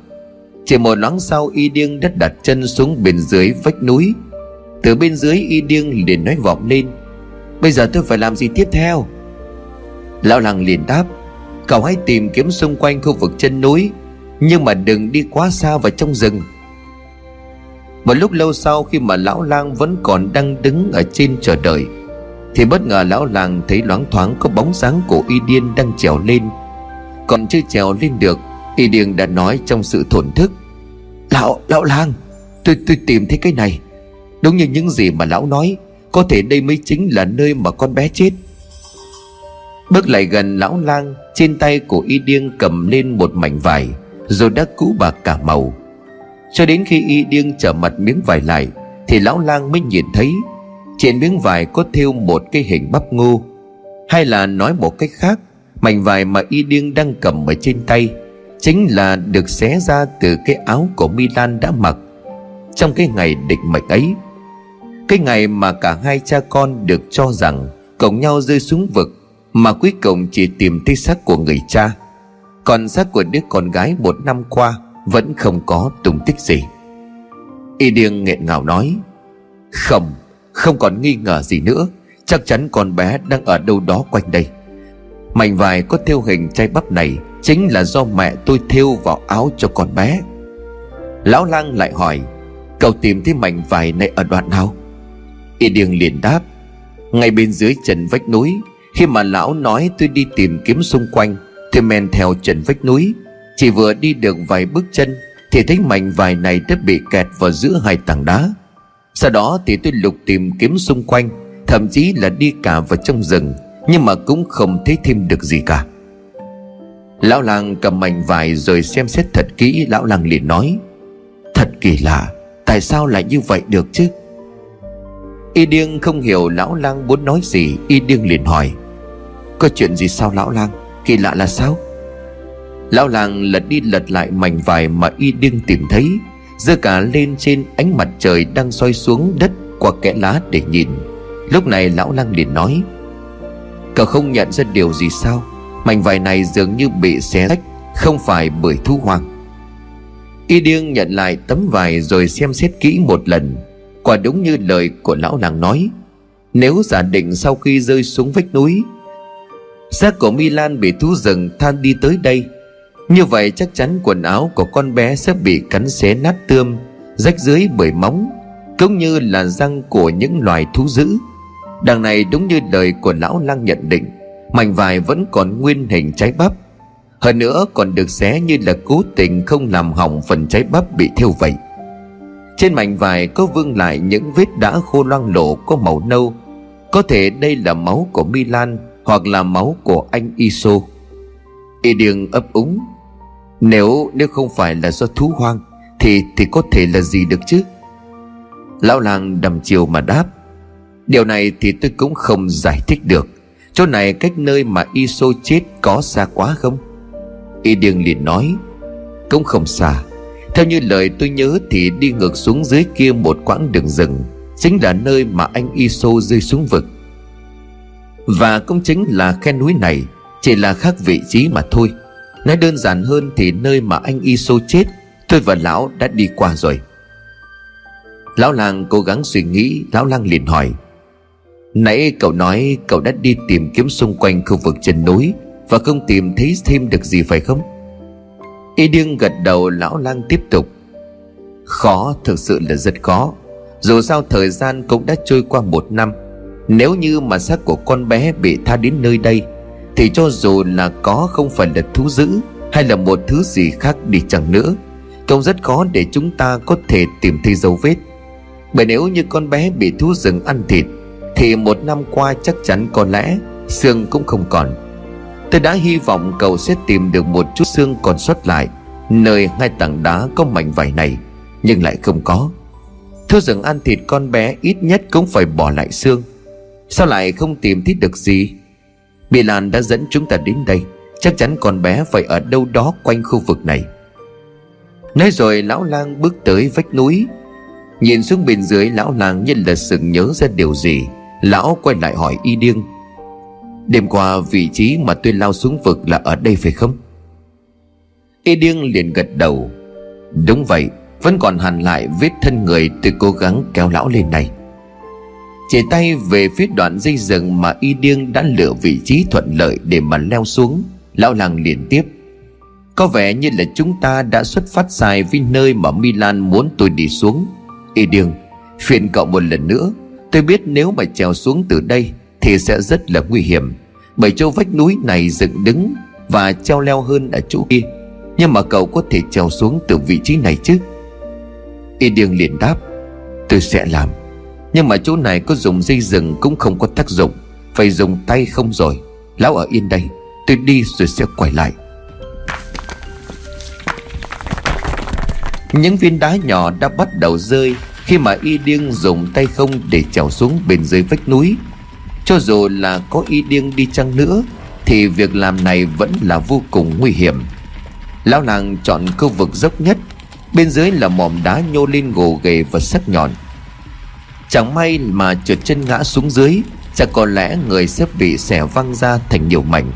Speaker 1: Chỉ một loáng sau y điêng đã đặt chân xuống bên dưới vách núi. Từ bên dưới y điêng liền nói vọng lên, Bây giờ tôi phải làm gì tiếp theo? Lão làng liền đáp, Cậu hãy tìm kiếm xung quanh khu vực chân núi, Nhưng mà đừng đi quá xa vào trong rừng. Một lúc lâu sau khi mà lão lang vẫn còn đang đứng ở trên chờ đợi, thì bất ngờ lão làng thấy loáng thoáng có bóng dáng của y điên đang trèo lên. Còn chưa trèo lên được Y điêng đã nói trong sự thổn thức. Lão, lão lang, Tôi, tôi tìm thấy cái này. Đúng như những gì mà lão nói Có thể đây mới chính là nơi mà con bé chết. Bước lại gần lão lang Trên tay của y điên cầm lên một mảnh vải Rồi đã cũ bạc cả màu. Cho đến khi y điên trở mặt miếng vải lại Thì lão lang mới nhìn thấy trên miếng vải có thêu một cái hình bắp ngô. Hay là nói một cách khác Mảnh vải mà y điêng đang cầm ở trên tay. Chính là được xé ra từ cái áo của Milan đã mặc. Trong cái ngày định mệnh ấy, Cái ngày mà cả hai cha con được cho rằng Cộng nhau rơi xuống vực, Mà cuối cùng chỉ tìm thấy xác của người cha. Còn xác của đứa con gái một năm qua Vẫn không có tung tích gì. Y điên nghẹn ngào nói, Không không còn nghi ngờ gì nữa. Chắc chắn con bé đang ở đâu đó quanh đây. Mảnh vải có theo hình chai bắp này Chính là do mẹ tôi thêu vào áo cho con bé. Lão lang lại hỏi, Cậu tìm thấy mảnh vải này ở đoạn nào? Y điêng liền đáp, Ngay bên dưới trần vách núi. Khi mà lão nói tôi đi tìm kiếm xung quanh, Thì men theo trần vách núi. Chỉ vừa đi được vài bước chân, Thì thấy mảnh vải này đã bị kẹt vào giữa hai tảng đá. Sau đó thì tôi lục tìm kiếm xung quanh, Thậm chí là đi cả vào trong rừng, Nhưng mà cũng không thấy thêm được gì cả. Lão làng cầm mảnh vải rồi xem xét thật kỹ, Lão làng liền nói, Thật kỳ lạ, Tại sao lại như vậy được chứ? Y điêng không hiểu lão lang muốn nói gì, Y điêng liền hỏi, Có chuyện gì sao lão lang? Kỳ lạ là sao? Lão lang lật đi lật lại mảnh vải Mà y điêng tìm thấy, giơ cả lên trên ánh mặt trời đang soi xuống đất qua kẽ lá để nhìn. Lúc này lão lang liền nói, cậu không nhận ra điều gì sao? Mảnh vải này dường như bị xé rách, không phải bởi thú hoang. Y điêng nhận lại tấm vải rồi xem xét kỹ một lần. Quả đúng như lời của lão làng nói, nếu giả định sau khi rơi xuống vách núi, xác của milan bị thú rừng than đi tới đây, như vậy chắc chắn quần áo của con bé sẽ bị cắn xé nát tươm, Rách dưới bởi móng, Cũng như là răng của những loài thú dữ. Đằng này đúng như lời của lão lang nhận định. Mảnh vải vẫn còn nguyên hình trái bắp. Hơn nữa còn được xé như là cố tình không làm hỏng phần trái bắp bị thiêu vậy Trên mảnh vải có vương lại những vết đã khô loang lổ, có màu nâu. Có thể đây là máu của Milan hoặc là máu của anh Iso. Y đường ấp úng, nếu nếu không phải là do thú hoang, Thì thì có thể là gì được chứ? Lão làng đầm chiều mà đáp, Điều này thì tôi cũng không giải thích được. Chỗ này cách nơi mà Iso chết có xa quá không? Y Điêng liền nói, Cũng không xa. Theo như lời tôi nhớ thì đi ngược xuống dưới kia một quãng đường rừng, Chính là nơi mà anh Iso rơi xuống vực. Và cũng chính là khe núi này, Chỉ là khác vị trí mà thôi. Nói đơn giản hơn thì nơi mà anh Iso chết, Tôi và lão đã đi qua rồi. Lão làng cố gắng suy nghĩ, Lão lang liền hỏi Nãy cậu nói cậu đã đi tìm kiếm xung quanh khu vực chân núi Và không tìm thấy thêm được gì phải không? Y điên gật đầu, lão lang tiếp tục. Khó, thực sự là rất khó. Dù sao thời gian cũng đã trôi qua một năm. Nếu như mà xác của con bé bị tha đến nơi đây, thì cho dù là có không phải là thú dữ Hay là một thứ gì khác đi chẳng nữa, Cũng rất khó để chúng ta có thể tìm thấy dấu vết. Bởi nếu như con bé bị thú rừng ăn thịt thì một năm qua chắc chắn có lẽ Xương cũng không còn. Tôi đã hy vọng cậu sẽ tìm được một chút xương còn sót lại, Nơi hai tảng đá có mảnh vải này, Nhưng lại không có. Thưa rừng ăn thịt con bé ít nhất cũng phải bỏ lại xương. Sao lại không tìm thấy được gì? Milan đã dẫn chúng ta đến đây, Chắc chắn con bé phải ở đâu đó quanh khu vực này. Nói rồi lão lang bước tới vách núi. Nhìn xuống bên dưới lão lang như là sự nhớ ra điều gì. Lão quay lại hỏi y điêng, Đêm qua vị trí mà tôi lao xuống vực là ở đây phải không? Y điêng liền gật đầu, Đúng vậy, Vẫn còn hằn lại vết thân người tôi cố gắng kéo lão lên này. Chỉ tay về phía đoạn dây rừng mà y điêng đã lựa vị trí thuận lợi để mà leo xuống, Lão làng liền tiếp, Có vẻ như là chúng ta đã xuất phát sai với nơi mà Milan muốn tôi đi xuống. Y điêng, Phiền cậu một lần nữa. Tôi biết nếu mà trèo xuống từ đây Thì sẽ rất là nguy hiểm. Bởi chỗ vách núi này dựng đứng Và treo leo hơn ở chỗ kia. Nhưng mà cậu có thể trèo xuống từ vị trí này chứ? Y điêng liền đáp, Tôi sẽ làm. Nhưng mà chỗ này có dùng dây rừng cũng không có tác dụng. Phải dùng tay không rồi. Lão ở yên đây. Tôi đi rồi sẽ quay lại. Những viên đá nhỏ đã bắt đầu rơi. Khi mà y điêng dùng tay không để trèo xuống bên dưới vách núi. Cho dù là có y điêng đi chăng nữa, Thì việc làm này vẫn là vô cùng nguy hiểm. Lão làng chọn khu vực dốc nhất, Bên dưới là mỏm đá nhô lên gồ ghề và sắc nhọn. Chẳng may mà trượt chân ngã xuống dưới Chắc có lẽ người sẽ bị xẻ văng ra thành nhiều mảnh.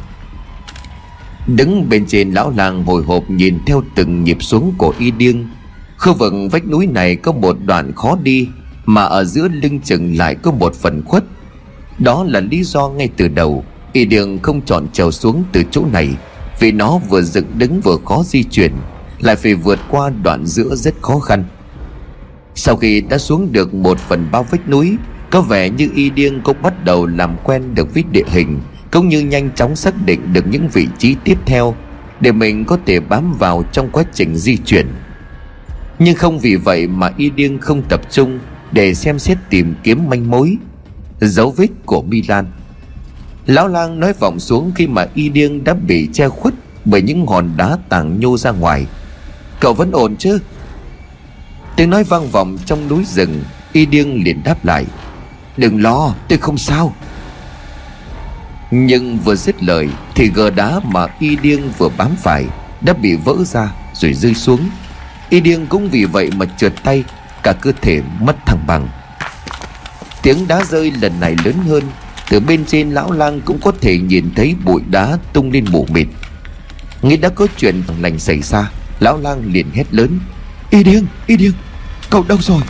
Speaker 1: Đứng bên trên lão làng hồi hộp nhìn theo từng nhịp xuống của y điêng Khu vực vách núi này có một đoạn khó đi, Mà ở giữa lưng chừng lại có một phần khuất. Đó là lý do ngay từ đầu, Y điêng không chọn trèo xuống từ chỗ này, Vì nó vừa dựng đứng vừa khó di chuyển, Lại phải vượt qua đoạn giữa rất khó khăn. Sau khi đã xuống được một phần bao vách núi, Có vẻ như y điên cũng bắt đầu làm quen được với địa hình, Cũng như nhanh chóng xác định được những vị trí tiếp theo, Để mình có thể bám vào trong quá trình di chuyển. Nhưng không vì vậy mà y điên không tập trung Để xem xét tìm kiếm manh mối. Dấu vết của Milan. Lão lang nói vọng xuống khi mà y điên đã bị che khuất bởi những hòn đá tảng nhô ra ngoài. Cậu vẫn ổn chứ? Tiếng nói vang vọng trong núi rừng. Y điêng liền đáp lại. Đừng lo, tôi không sao. Nhưng vừa dứt lời thì gờ đá mà y điêng vừa bám phải đã bị vỡ ra rồi rơi xuống y điêng cũng vì vậy mà trượt tay, cả cơ thể mất thăng bằng. Tiếng đá rơi lần này lớn hơn, từ bên trên lão lang cũng có thể nhìn thấy bụi đá tung lên mù mịt. Nghĩ đã có chuyện lành xảy ra, lão lang liền hét lớn, y điêng y điêng, cậu đâu rồi?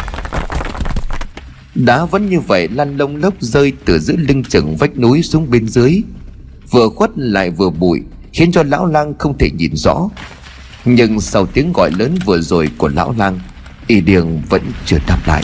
Speaker 1: Đá vẫn như vậy, lăn lông lốc rơi từ giữa lưng chừng vách núi xuống bên dưới. Vừa khuất lại vừa bụi, khiến cho lão lang không thể nhìn rõ nhưng sau tiếng gọi lớn vừa rồi của lão lang, y điền vẫn chưa đáp lại.